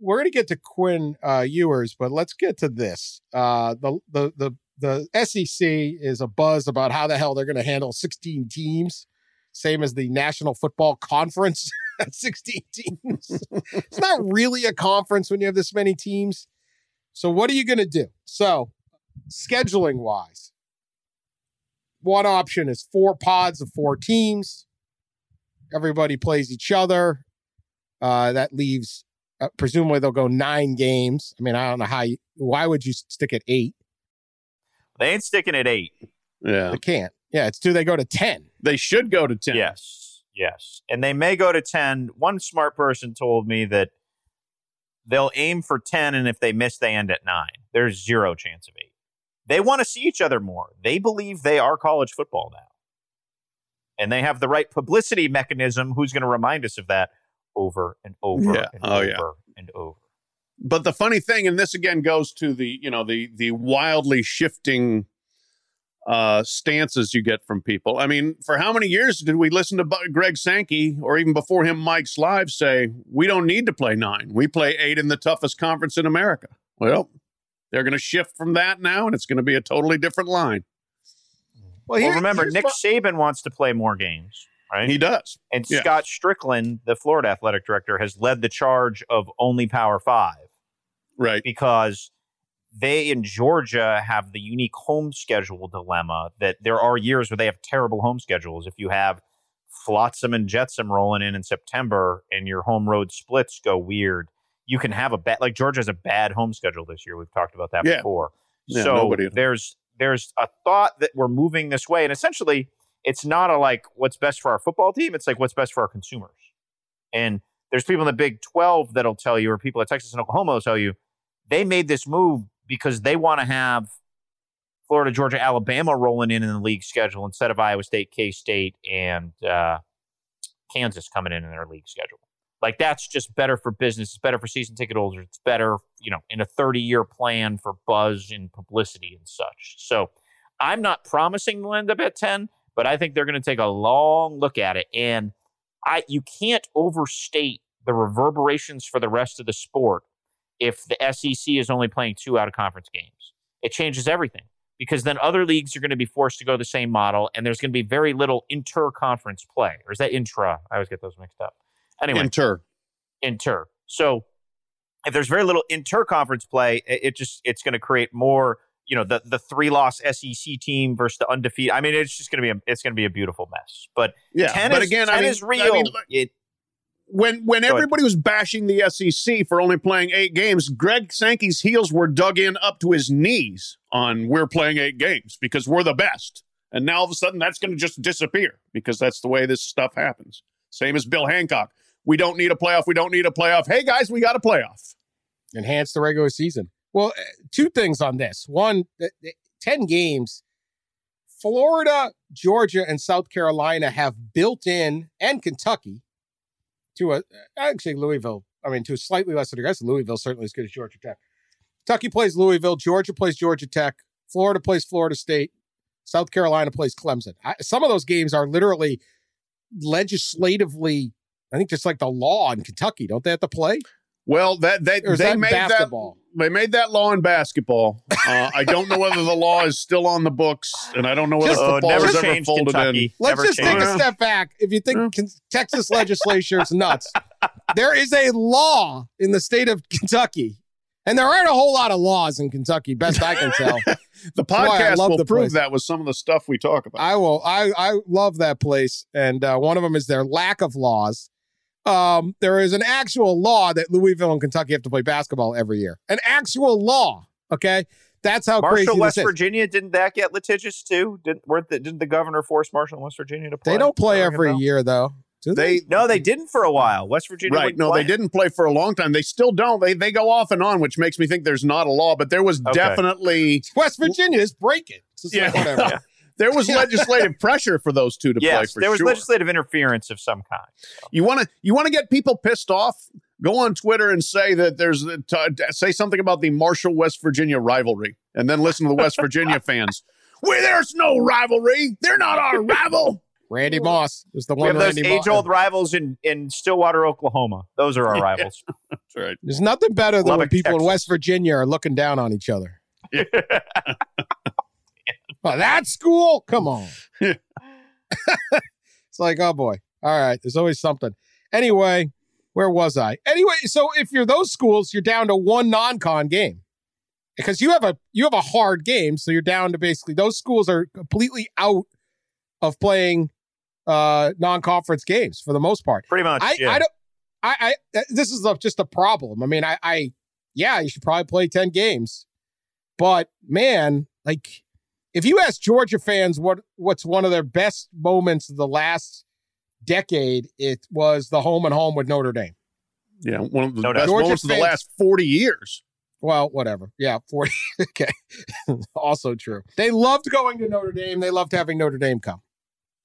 We're going to get to Quinn uh, Ewers, but let's get to this. Uh, the, the, the, the SEC is a buzz about how the hell they're going to handle 16 teams, same as the National Football Conference. 16 teams. it's not really a conference when you have this many teams. So, what are you going to do? So, scheduling wise, one option is four pods of four teams. Everybody plays each other. Uh, that leaves, uh, presumably, they'll go nine games. I mean, I don't know how you, why would you stick at eight? They ain't sticking at eight. Yeah. They can't. Yeah, it's do they go to 10? They should go to 10. Yes, yes. And they may go to 10. One smart person told me that they'll aim for 10, and if they miss, they end at nine. There's zero chance of eight. They want to see each other more. They believe they are college football now. And they have the right publicity mechanism. Who's going to remind us of that over and over Yeah. and Oh, over yeah. and over? But the funny thing, and this again goes to the, you know, the the wildly shifting uh stances you get from people. I mean, for how many years did we listen to Bu- Greg Sankey or even before him Mike Slive say, "We don't need to play 9. We play 8 in the toughest conference in America." Well, they're going to shift from that now and it's going to be a totally different line. Well, Well, remember, Nick Saban wants to play more games, right? He does. And Yeah. Scott Stricklin, the Florida athletic director, has led the charge of only Power Five Right. because they in Georgia have the unique home schedule dilemma that there are years where they have terrible home schedules. If you have Flotsam and Jetsam rolling in in September and your home road splits go weird, you can have a bad like Georgia has a bad home schedule this year. We've talked about that Yeah. before. Yeah, so there's there's a thought that we're moving this way, and essentially, it's not a like what's best for our football team. It's like what's best for our consumers. And there's people in the Big Twelve that'll tell you, or people at Texas and Oklahoma will tell you, they made this move because they want to have Florida, Georgia, Alabama rolling in in the league schedule instead of Iowa State, K State, and uh, Kansas coming in in their league schedule. Like that's just better for business. It's better for season ticket holders. It's better, you know, in a 30 year plan for buzz and publicity and such. So I'm not promising they'll end up at 10, but I think they're going to take a long look at it. And I you can't overstate the reverberations for the rest of the sport if the SEC is only playing two out of conference games. It changes everything because then other leagues are going to be forced to go the same model and there's going to be very little inter conference play. Or is that intra? I always get those mixed up. Anyway, Inter. inter. So if there's very little inter conference play, it, it just it's going to create more. You know, the the three loss SEC team versus the undefeated. I mean, it's just going to be a, it's going to be a beautiful mess. But Yeah, ten but is, again, 10 I mean, is real. I mean, it, when when everybody was bashing the SEC for only playing eight games, Greg Sankey's heels were dug in up to his knees on we're playing eight games because we're the best. And now all of a sudden that's going to just disappear because that's the way this stuff happens. Same as Bill Hancock. We don't need a playoff. We don't need a playoff. Hey guys, we got a playoff. enhance the regular season. Well, uh, two things on this. One, the, the 10 games, Florida, Georgia, and South Carolina have built in, and Kentucky, to a, actually Louisville, I mean, to a slightly lesser degree. Louisville certainly as good as Georgia Tech. Kentucky plays Louisville, Georgia plays Georgia Tech, Florida plays Florida State, South Carolina plays Clemson. I, some of those games are literally legislatively, I think it's like the law in Kentucky. Don't they have to play? Well, that they they that made basketball? that they made that law in basketball. Uh, I don't know whether the law is still on the books, and I don't know whether Just- football never has ever changed folded in. Kentucky. Let's Never just take a step back. If you think Texas legislature is nuts, there is a law in the state of Kentucky, and there aren't a whole lot of laws in Kentucky, best I can tell. The I podcast love will the prove place. that with some of the stuff we talk about. I will. I I love that place, and uh, one of them is their lack of laws. Um, there is an actual law that Louisville and Kentucky have to play basketball every year. An actual law. Okay, that's how crazy Marshall, this West is. Virginia, didn't that get litigious too? Didn't weren't the, didn't the governor force Marshall and West Virginia to play? They don't play every bell? year though. Do they? they No, they didn't for a while. West Virginia, right? No, play. they didn't play for a long time. They still don't. They they go off and on, which makes me think there's not a law. But there was Okay. definitely West Virginia is breaking. It's just like, Yeah. whatever. there was legislative pressure for those two to play Yes, for there was sure. legislative interference of some kind. You want to you want to get people pissed off? Go on Twitter and say that there's a t- uh, say something about the Marshall West Virginia rivalry, and then listen to the West Virginia fans. Well, there's no rivalry. They're not our rival. Randy mm. Moss is the one. We one. have those Randy Moss- age-old rivals in in Stillwater, Oklahoma. Those are our rivals. That's right. There's nothing better than when Lubbock, people in West Virginia are looking down on each other. Well, that school? Come on. it's like, oh boy. All right. There's always something. Anyway, where was I? Anyway, so if you're those schools, you're down to one non-con game. Because you have a you have a hard game, so you're down to basically those schools are completely out of playing uh non-conference games for the most part. Pretty much. I, yeah. I don't. I, I this is a, just a problem. I mean, I, I, yeah, you should probably play ten games, but man, like, if you ask Georgia fans what what's one of their best moments of the last decade, it was the home and home with Notre Dame. Yeah, one of the No best Georgia moments of the last forty years. Well, whatever. Yeah, forty. okay, also true. They loved going to Notre Dame. They loved having Notre Dame come.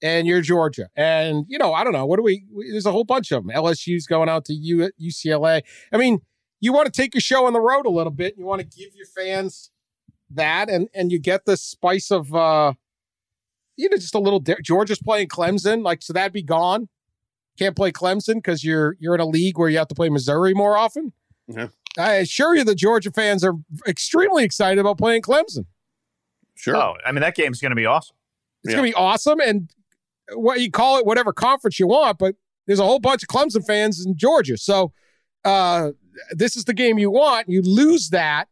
And you're Georgia, and you know I don't know what do we? we- There's a whole bunch of them. LSU's going out to U, UCLA. I mean, you want to take your show on the road a little bit. You want to give your fans that, and and you get the spice of, uh you know, just a little. Di- Georgia's playing Clemson, like so that'd be gone. Can't play Clemson because you're you're in a league where you have to play Missouri more often. Yeah. I assure you, the Georgia fans are extremely excited about playing Clemson. Sure. Oh, I mean that game's going to be awesome. It's Yeah. going to be awesome, and what you call it, whatever conference you want, but there's a whole bunch of Clemson fans in Georgia, so uh, this is the game you want. You lose that,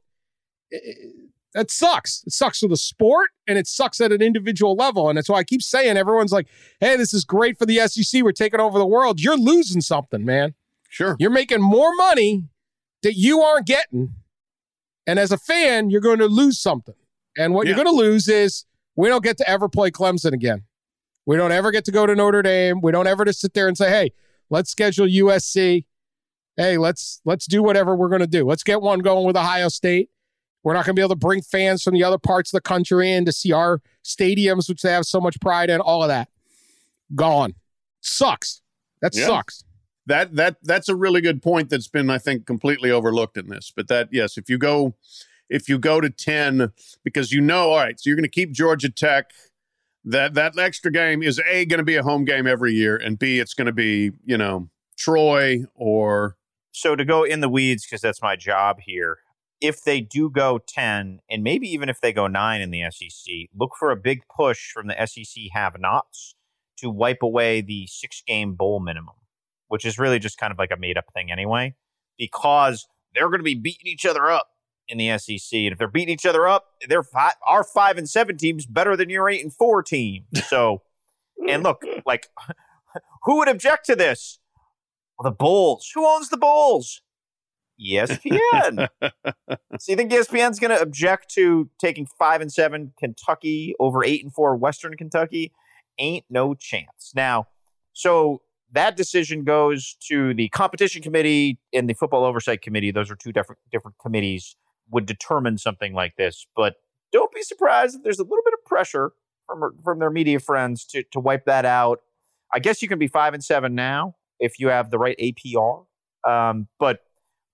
that sucks. It sucks for the sport, and it sucks at an individual level, and that's why I keep saying everyone's like, "Hey, this is great for the SEC. We're taking over the world." You're losing something, man. Sure. You're making more money that you aren't getting. And as a fan, you're going to lose something. And what you're going to lose is we don't get to ever play Clemson again. We don't ever get to go to Notre Dame. We don't ever to sit there and say, "Hey, let's schedule USC. Hey, let's let's do whatever we're going to do. Let's get one going with Ohio State. We're not going to be able to bring fans from the other parts of the country in to see our stadiums, which they have so much pride in. All of that gone. Sucks. That Yeah. sucks. That that that's a really good point that's been I think completely overlooked in this. But that yes, if you go if you go to 10 because you know all right, so you're going to keep Georgia Tech that that extra game is a going to be a home game every year and b it's going to be, you know, Troy or So to go in the weeds, because that's my job here, if they do go 10, and maybe even if they go 9 in the SEC, look for a big push from the SEC have nots to wipe away the six game bowl minimum, which is really just kind of like a made up thing anyway, because they're going to be beating each other up in the SEC. And if they're beating each other up, they're fi- our 5 and 7 team's better than your 8 and 4 team. So, and look, like, who would object to this? Well, the Bulls. Who owns the Bulls? ESPN. so you think ESPN's going to object to taking five and seven Kentucky over eight and four Western Kentucky? Ain't no chance. Now, so that decision goes to the competition committee and the football oversight committee. Those are two different different committees would determine something like this. But don't be surprised if there's a little bit of pressure from from their media friends to to wipe that out. I guess you can be five and seven now if you have the right APR. Um, but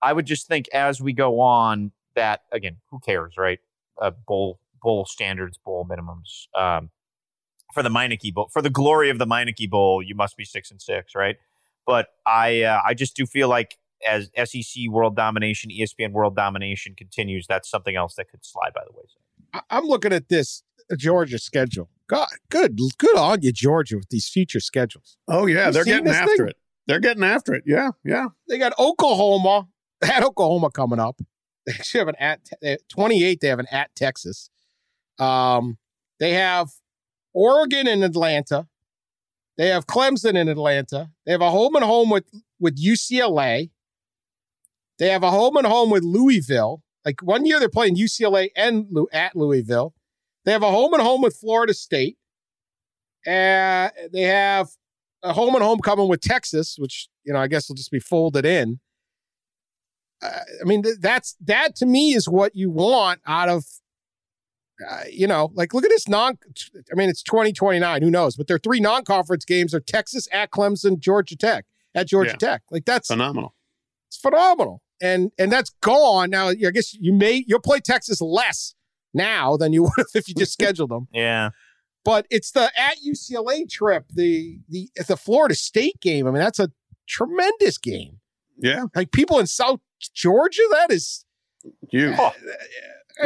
I would just think as we go on that again, who cares, right? Uh, bowl bowl standards, bowl minimums. Um, for the Meineke Bowl, for the glory of the Meineke Bowl, you must be six and six, right? But I uh, I just do feel like as SEC world domination, ESPN world domination continues, that's something else that could slide by the wayside. I- I'm looking at this Georgia schedule. God, good, good on you, Georgia, with these future schedules. Oh yeah, You they're getting after thing? it. They're getting after it. Yeah, yeah. They got Oklahoma. They had Oklahoma coming up. They actually have an at they 28. They have an at Texas. Um, they have Oregon and Atlanta. They have Clemson in Atlanta. They have a home and home with with UCLA. They have a home and home with Louisville. Like one year they're playing UCLA and at Louisville. They have a home and home with Florida State. And they have a home and home coming with Texas, which you know I guess will just be folded in. I mean, th- that's that to me is what you want out of, uh, you know, like look at this non. I mean, it's twenty twenty nine. Who knows? But their three non conference games are Texas at Clemson, Georgia Tech at Georgia Yeah. Tech. Like that's Phenomenal. it's phenomenal, and and that's gone now. I guess you may you'll play Texas less now than you would have if you just scheduled them. Yeah. But it's the at UCLA trip, the the the Florida State game. I mean, that's a tremendous game. Yeah. Like people in South Georgia, that is You. I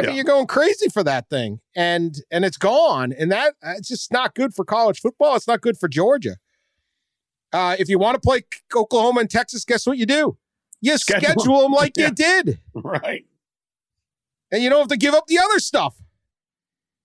mean, Yeah. you're going crazy for that thing, and and it's gone, and that it's just not good for college football. It's not good for Georgia. Uh, if you want to play Oklahoma and Texas, guess what you do? You Schedule schedule, 'em. them like Yeah. you did, Right. and you don't have to give up the other stuff.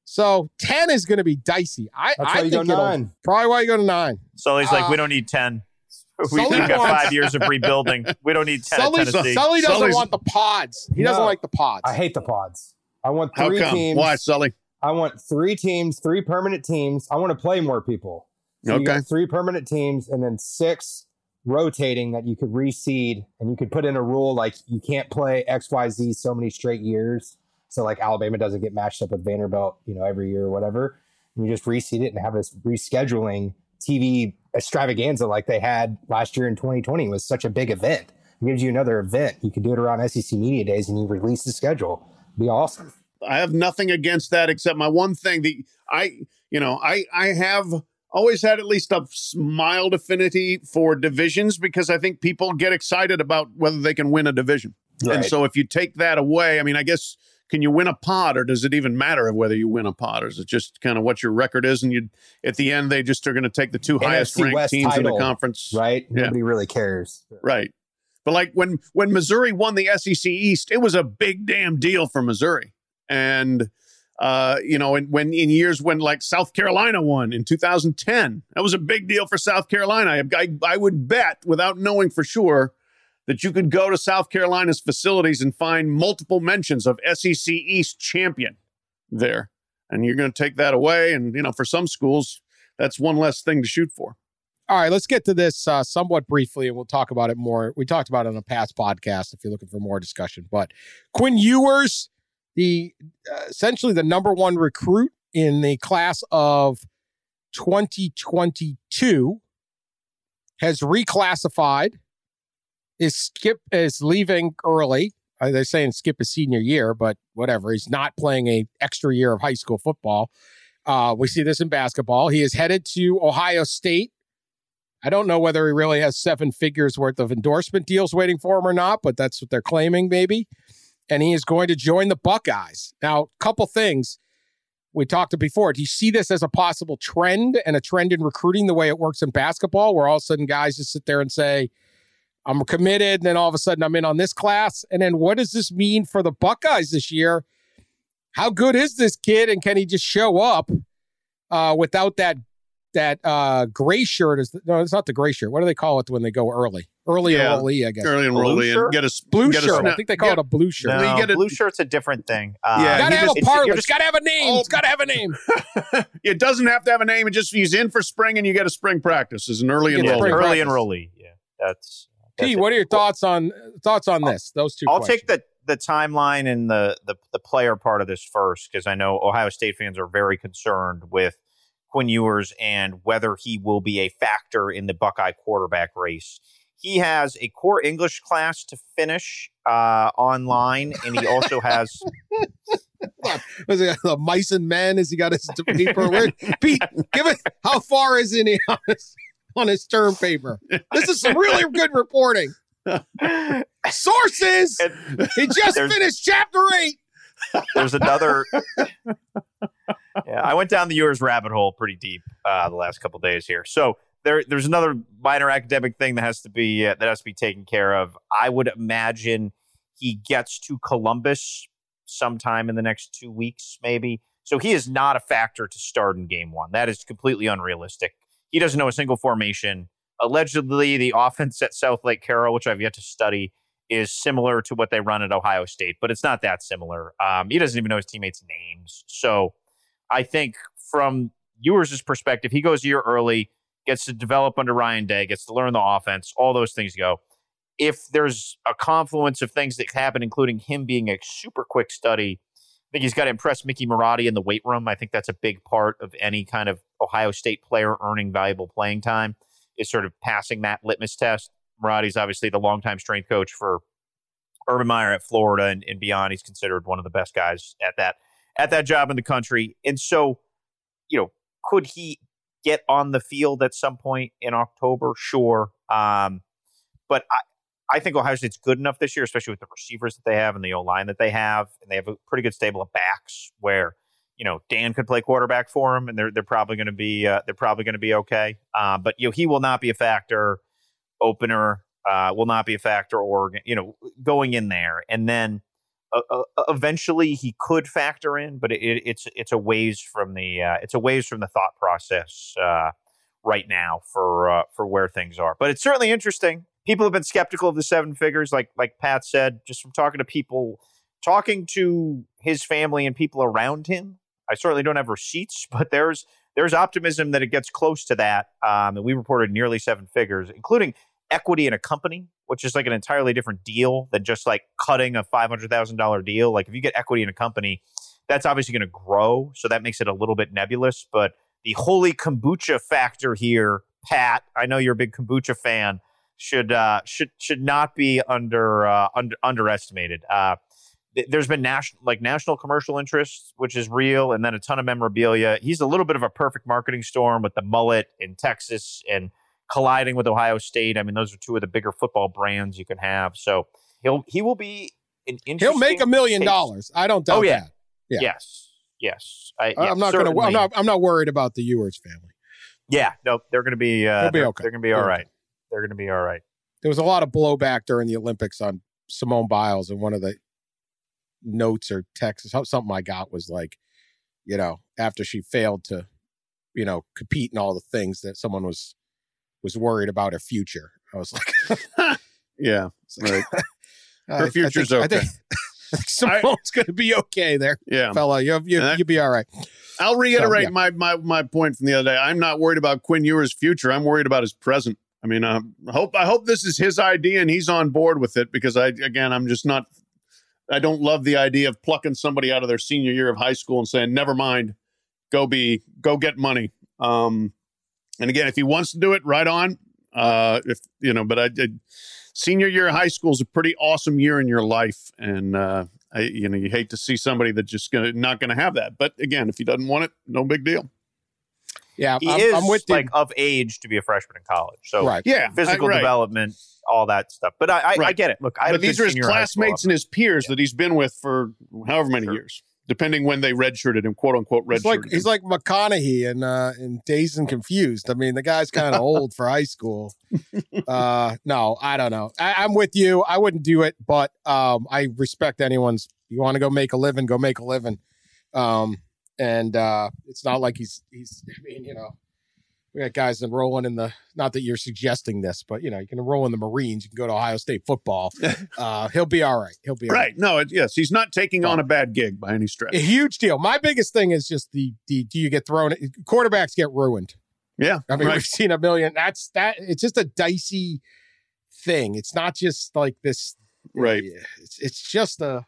So ten is going to be dicey. I, That's I why you go think it'll- nine. Probably why you go to nine. Sully's like, Uh, we don't need 10. We, Sully we've got wants- five years of rebuilding. We don't need 10 Sully, Tennessee. Sully doesn't Sully's- want the pods. He doesn't like the pods. I hate the pods. I want How three come? teams. Why, Sully? I want three teams, three permanent teams. I want to play more people. So you Okay. got three permanent teams and then six rotating that you could reseed and you could put in a rule like you can't play XYZ so many straight years. So like Alabama doesn't get matched up with Vanderbilt, you know, every year or whatever. And you just reseed it and have this rescheduling TV extravaganza like they had last year in 2020 was such a big event. It gives you another event. You could do it around SEC media days and you release the schedule. Be awesome. I have nothing against that except my one thing. The I, you know, I I have always had at least a mild affinity for divisions because I think people get excited about whether they can win a division. And so if you take that away, I mean, I guess can you win a pod or does it even matter of whether you win a pod or is it just kind of what your record is and you at the end they just are going to take the two highest ranked West teams in the conference. Right? Yeah. Nobody really cares. Right. But like when when Missouri won the SEC East, it was a big damn deal for Missouri. And uh, you know, and when in years when like South Carolina won in 2010, that was a big deal for South Carolina. I, I, I would bet, without knowing for sure, that you could go to South Carolina's facilities and find multiple mentions of SEC East champion there. And you're going to take that away. And you know, for some schools, that's one less thing to shoot for. All right, let's get to this uh, somewhat briefly, and we'll talk about it more. We talked about it on a past podcast if you're looking for more discussion. But Quinn Ewers, the uh, essentially the number one recruit in the class of 2022, has reclassified. Is Skip is leaving early. Uh, They're saying Skip is senior year, but whatever. He's not playing a extra year of high school football. Uh, we see this in basketball. He is headed to Ohio State. I don't know whether he really has seven figures worth of endorsement deals waiting for him or not, but that's what they're claiming, maybe. And he is going to join the Buckeyes. Now, a couple things we talked to before. Do you see this as a possible trend and a trend in recruiting the way it works in basketball, where all of a sudden guys just sit there and say, I'm committed, and then all of a sudden I'm in on this class? And then what does this mean for the Buckeyes this year? How good is this kid, and can he just show up uh, without that that uh, gray shirt? Is no, it's not the gray shirt. What do they call it when they go early? Early Yeah, enrollee, I guess. Early enrollee and get a s- blue get a blue shirt. I think they call get- it a blue shirt. No, Well, you get a- blue shirt's a different thing. Uh, Yeah, gotta have just- a it's- parlay. you're It's just- gotta have a name. It's gotta have a name. It doesn't have to have a name. It just he's in for spring and you get a spring practice as an early You get yeah, spring enrollee. early practice. enrollee. Yeah, that's. P, what are your thoughts on thoughts on this? Those two. I'll questions. take the the timeline and the the, the player part of this first because I know Ohio State fans are very concerned with Quinn Ewers and whether he will be a factor in the Buckeye quarterback race. He has a core English class to finish uh, online, and he also has Was it the mice and men? Has he got his paper? Where, Pete, give it. How far is in he on his, on his term paper? This is some really good reporting. Sources. He just finished chapter eight. there's another. yeah, I went down the Ewers rabbit hole pretty deep uh, the last couple days here. So there, there's another minor academic thing that has to be uh, that has to be taken care of. I would imagine he gets to Columbus sometime in the next two weeks, maybe. So he is not a factor to start in game one. That is completely unrealistic. He doesn't know a single formation. Allegedly, the offense at Southlake Carroll, which I've yet to study, is similar to what they run at Ohio State, but it's not that similar. Um, he doesn't even know his teammates' names. So I think from Ewers' perspective, he goes a year early, gets to develop under Ryan Day, gets to learn the offense, all those things go. If there's a confluence of things that happen, including him being a super quick study, think he's got to impress Mickey Marotti in the weight room. I think that's a big part of any kind of Ohio State player earning valuable playing time is sort of passing that litmus test. Marotti's obviously the longtime strength coach for Urban Meyer at Florida and, and beyond. He's considered one of the best guys at that at that job in the country. And so, you know, could he get on the field at some point in October? Sure. Um, but I, I think Ohio State's good enough this year, especially with the receivers that they have and the O line that they have, and they have a pretty good stable of backs where you know Dan could play quarterback for him, and they're they're probably going to be uh, they're probably going to be okay. Uh, but you know he will not be a factor. Opener uh, will not be a factor, or you know going in there, and then uh, uh, eventually he could factor in, but it, it's it's a ways from the uh, it's a ways from the thought process right now for for where things are. But it's certainly interesting. People have been skeptical of the seven figures, like like Pat said, just from talking to people, talking to his family and people around him. I certainly don't have receipts, but there's there's optimism that it gets close to that. Um, and we reported nearly seven figures, including equity in a company, which is like an entirely different deal than just like cutting a five hundred thousand dollar deal. Like if you get equity in a company, that's obviously going to grow, so that makes it a little bit nebulous. But the holy kombucha factor here, Pat, I know you're a big kombucha fan, should uh, should should not be under uh, under underestimated. Uh, th- there's been national like national commercial interests, which is real, and then a ton of memorabilia. He's a little bit of a perfect marketing storm with the mullet in Texas and colliding with Ohio State. I mean, those are two of the bigger football brands you can have. So he'll he will be an He'll make a million case. dollars. I don't doubt Oh yeah. that. Yeah. Yes. Yes. I, yeah, I'm not gonna. I'm not. I'm not worried about the Ewers family. Yeah. No, they're going to be. Uh, be they're, okay. They're going to be They're all right. They're going to be all right. There was a lot of blowback during the Olympics on Simone Biles, and one of the notes or texts, something I got was like, you know, after she failed to, you know, compete in all the things that someone was was worried about her future. I was like, Yeah. Right. I- Her I future's think- I okay. think- I think Simone's going to be okay there, Yeah. fella. You'll, you, you'll be all right. I'll reiterate yeah. my, my my point from the other day. I'm not worried about Quinn Ewers' future. I'm worried about his present. I mean, I hope I hope this is his idea and he's on board with it because I again I'm just not. I don't love the idea of plucking somebody out of their senior year of high school and saying, "Never mind, go be go get money." Um, and again, if he wants to do it, right on. Uh, if you know, but I did. Senior year of high school is a pretty awesome year in your life, and uh, I, you know, you hate to see somebody that just gonna not to have that. But again, if he doesn't want it, no big deal. Yeah, He I'm, is I'm with you. like of age to be a freshman in college. So Right. Yeah, physical I- right. development, all that stuff. But I, I, I get it. Look, I but these are his senior high school classmates and his peers that he's been with for however many years, depending when they redshirted him, quote unquote He's redshirted. like him. he's like McConaughey in uh, in Dazed and Confused. I mean, the guy's kind of old for high school. Uh, no, I don't know. I, I'm with you. I wouldn't do it, but um, I respect anyone's. You want to go make a living, go make a living. Um, and uh, it's not like he's he's. I mean, you know, we got guys enrolling in the. Not that you're suggesting this, but you know, you can enroll in the Marines. You can go to Ohio State football. Uh, he'll be all right. He'll be all right. right. No, it, yes, he's not taking on a bad gig by any stretch. A huge deal. My biggest thing is just the the do you get thrown? Quarterbacks get ruined. Yeah, I mean right. we've seen a million. That's that. It's just a dicey thing. It's not just like this. Right. It's it's just a,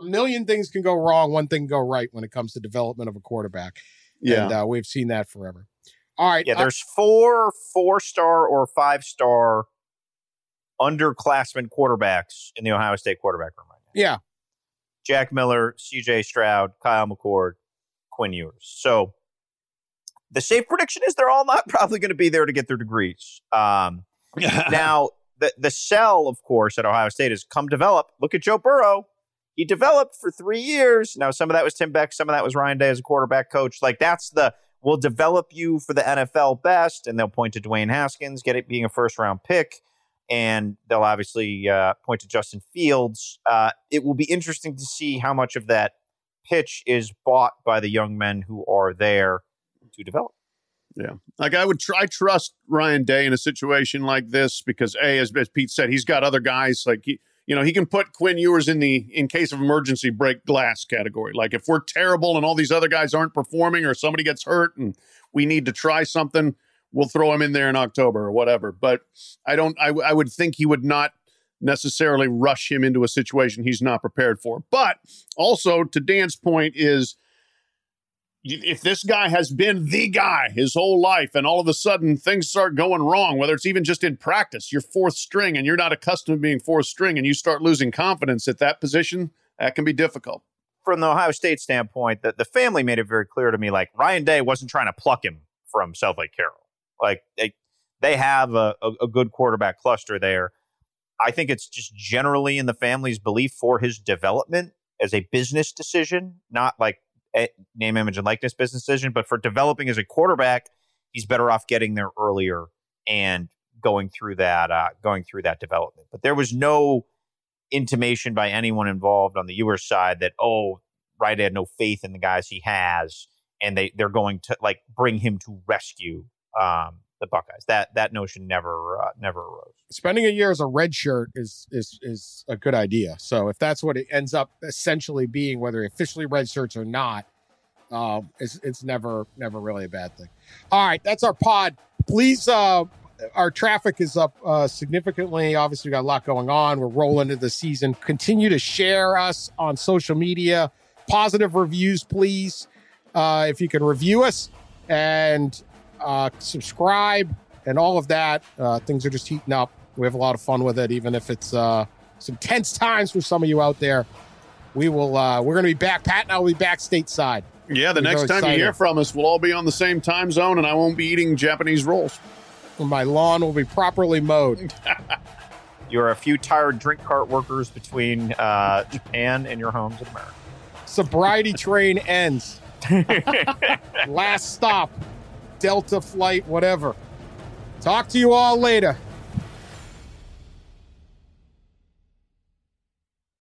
a million things can go wrong. One thing can go right when it comes to development of a quarterback. Yeah. and uh, we've seen that forever. All right. Yeah, uh, there's four four star or five star underclassmen quarterbacks in the Ohio State quarterback room right now. yeah. Jack Miller, CJ Stroud, Kyle McCord, Quinn Ewers. So the safe prediction is they're all not probably going to be there to get their degrees. Um, now, the, the sell, of course, at Ohio State is come develop. Look at Joe Burrow. He developed for three years. Now, some of that was Tim Beck, some of that was Ryan Day as a quarterback coach. Like, that's the we'll develop you for the NFL best. And they'll point to Dwayne Haskins, get it being a first round pick. And they'll obviously uh, point to Justin Fields. Uh, it will be interesting to see how much of that pitch is bought by the young men who are there to develop. Yeah. Like I would try trust Ryan Day in a situation like this because A, as, as Pete said, he's got other guys like he, you know, he can put Quinn Ewers in the in case of emergency break glass category. Like if we're terrible and all these other guys aren't performing or somebody gets hurt and we need to try something, we'll throw him in there in October or whatever. But I don't I, I would think he would not necessarily rush him into a situation he's not prepared for. But also to Dan's point is if this guy has been the guy his whole life and all of a sudden things start going wrong whether it's even just in practice you're fourth string and you're not accustomed to being fourth string and you start losing confidence at that position that can be difficult From the Ohio State standpoint, that the family made it very clear to me like Ryan Day wasn't trying to pluck him from Southlake Carroll. Like they they have a, a, a good quarterback cluster there. I think it's just generally in the family's belief for his development as a business decision, not like name, image, and likeness business decision, but for developing as a quarterback, he's better off getting there earlier and going through that uh, going through that development. But there was no intimation by anyone involved on the Ewers side that oh, Ryan had no faith in the guys he has, and they they're going to like bring him to rescue um, the Buckeyes. That that notion never uh, never arose. spending a year as a red shirt is is is a good idea. So if that's what it ends up essentially being, whether officially red shirts or not, um, it's it's never never really a bad thing. All right, that's our pod. Please, uh, our traffic is up uh, significantly. Obviously, we got a lot going on. We're rolling into the season. Continue to share us on social media. Positive reviews, please. Uh, if you can review us and uh, subscribe and all of that. Uh, things are just heating up. We have a lot of fun with it, even if it's uh, some tense times for some of you out there. We will. Uh, we're going to be back. Pat and I will be back stateside. yeah the We're next so time you hear from us we'll all be on the same time zone and i won't be eating japanese rolls my lawn will be properly mowed. You're a few tired drink cart workers between uh, Japan and your homes in America. Sobriety train ends. Last stop. Delta flight, whatever. Talk to you all later.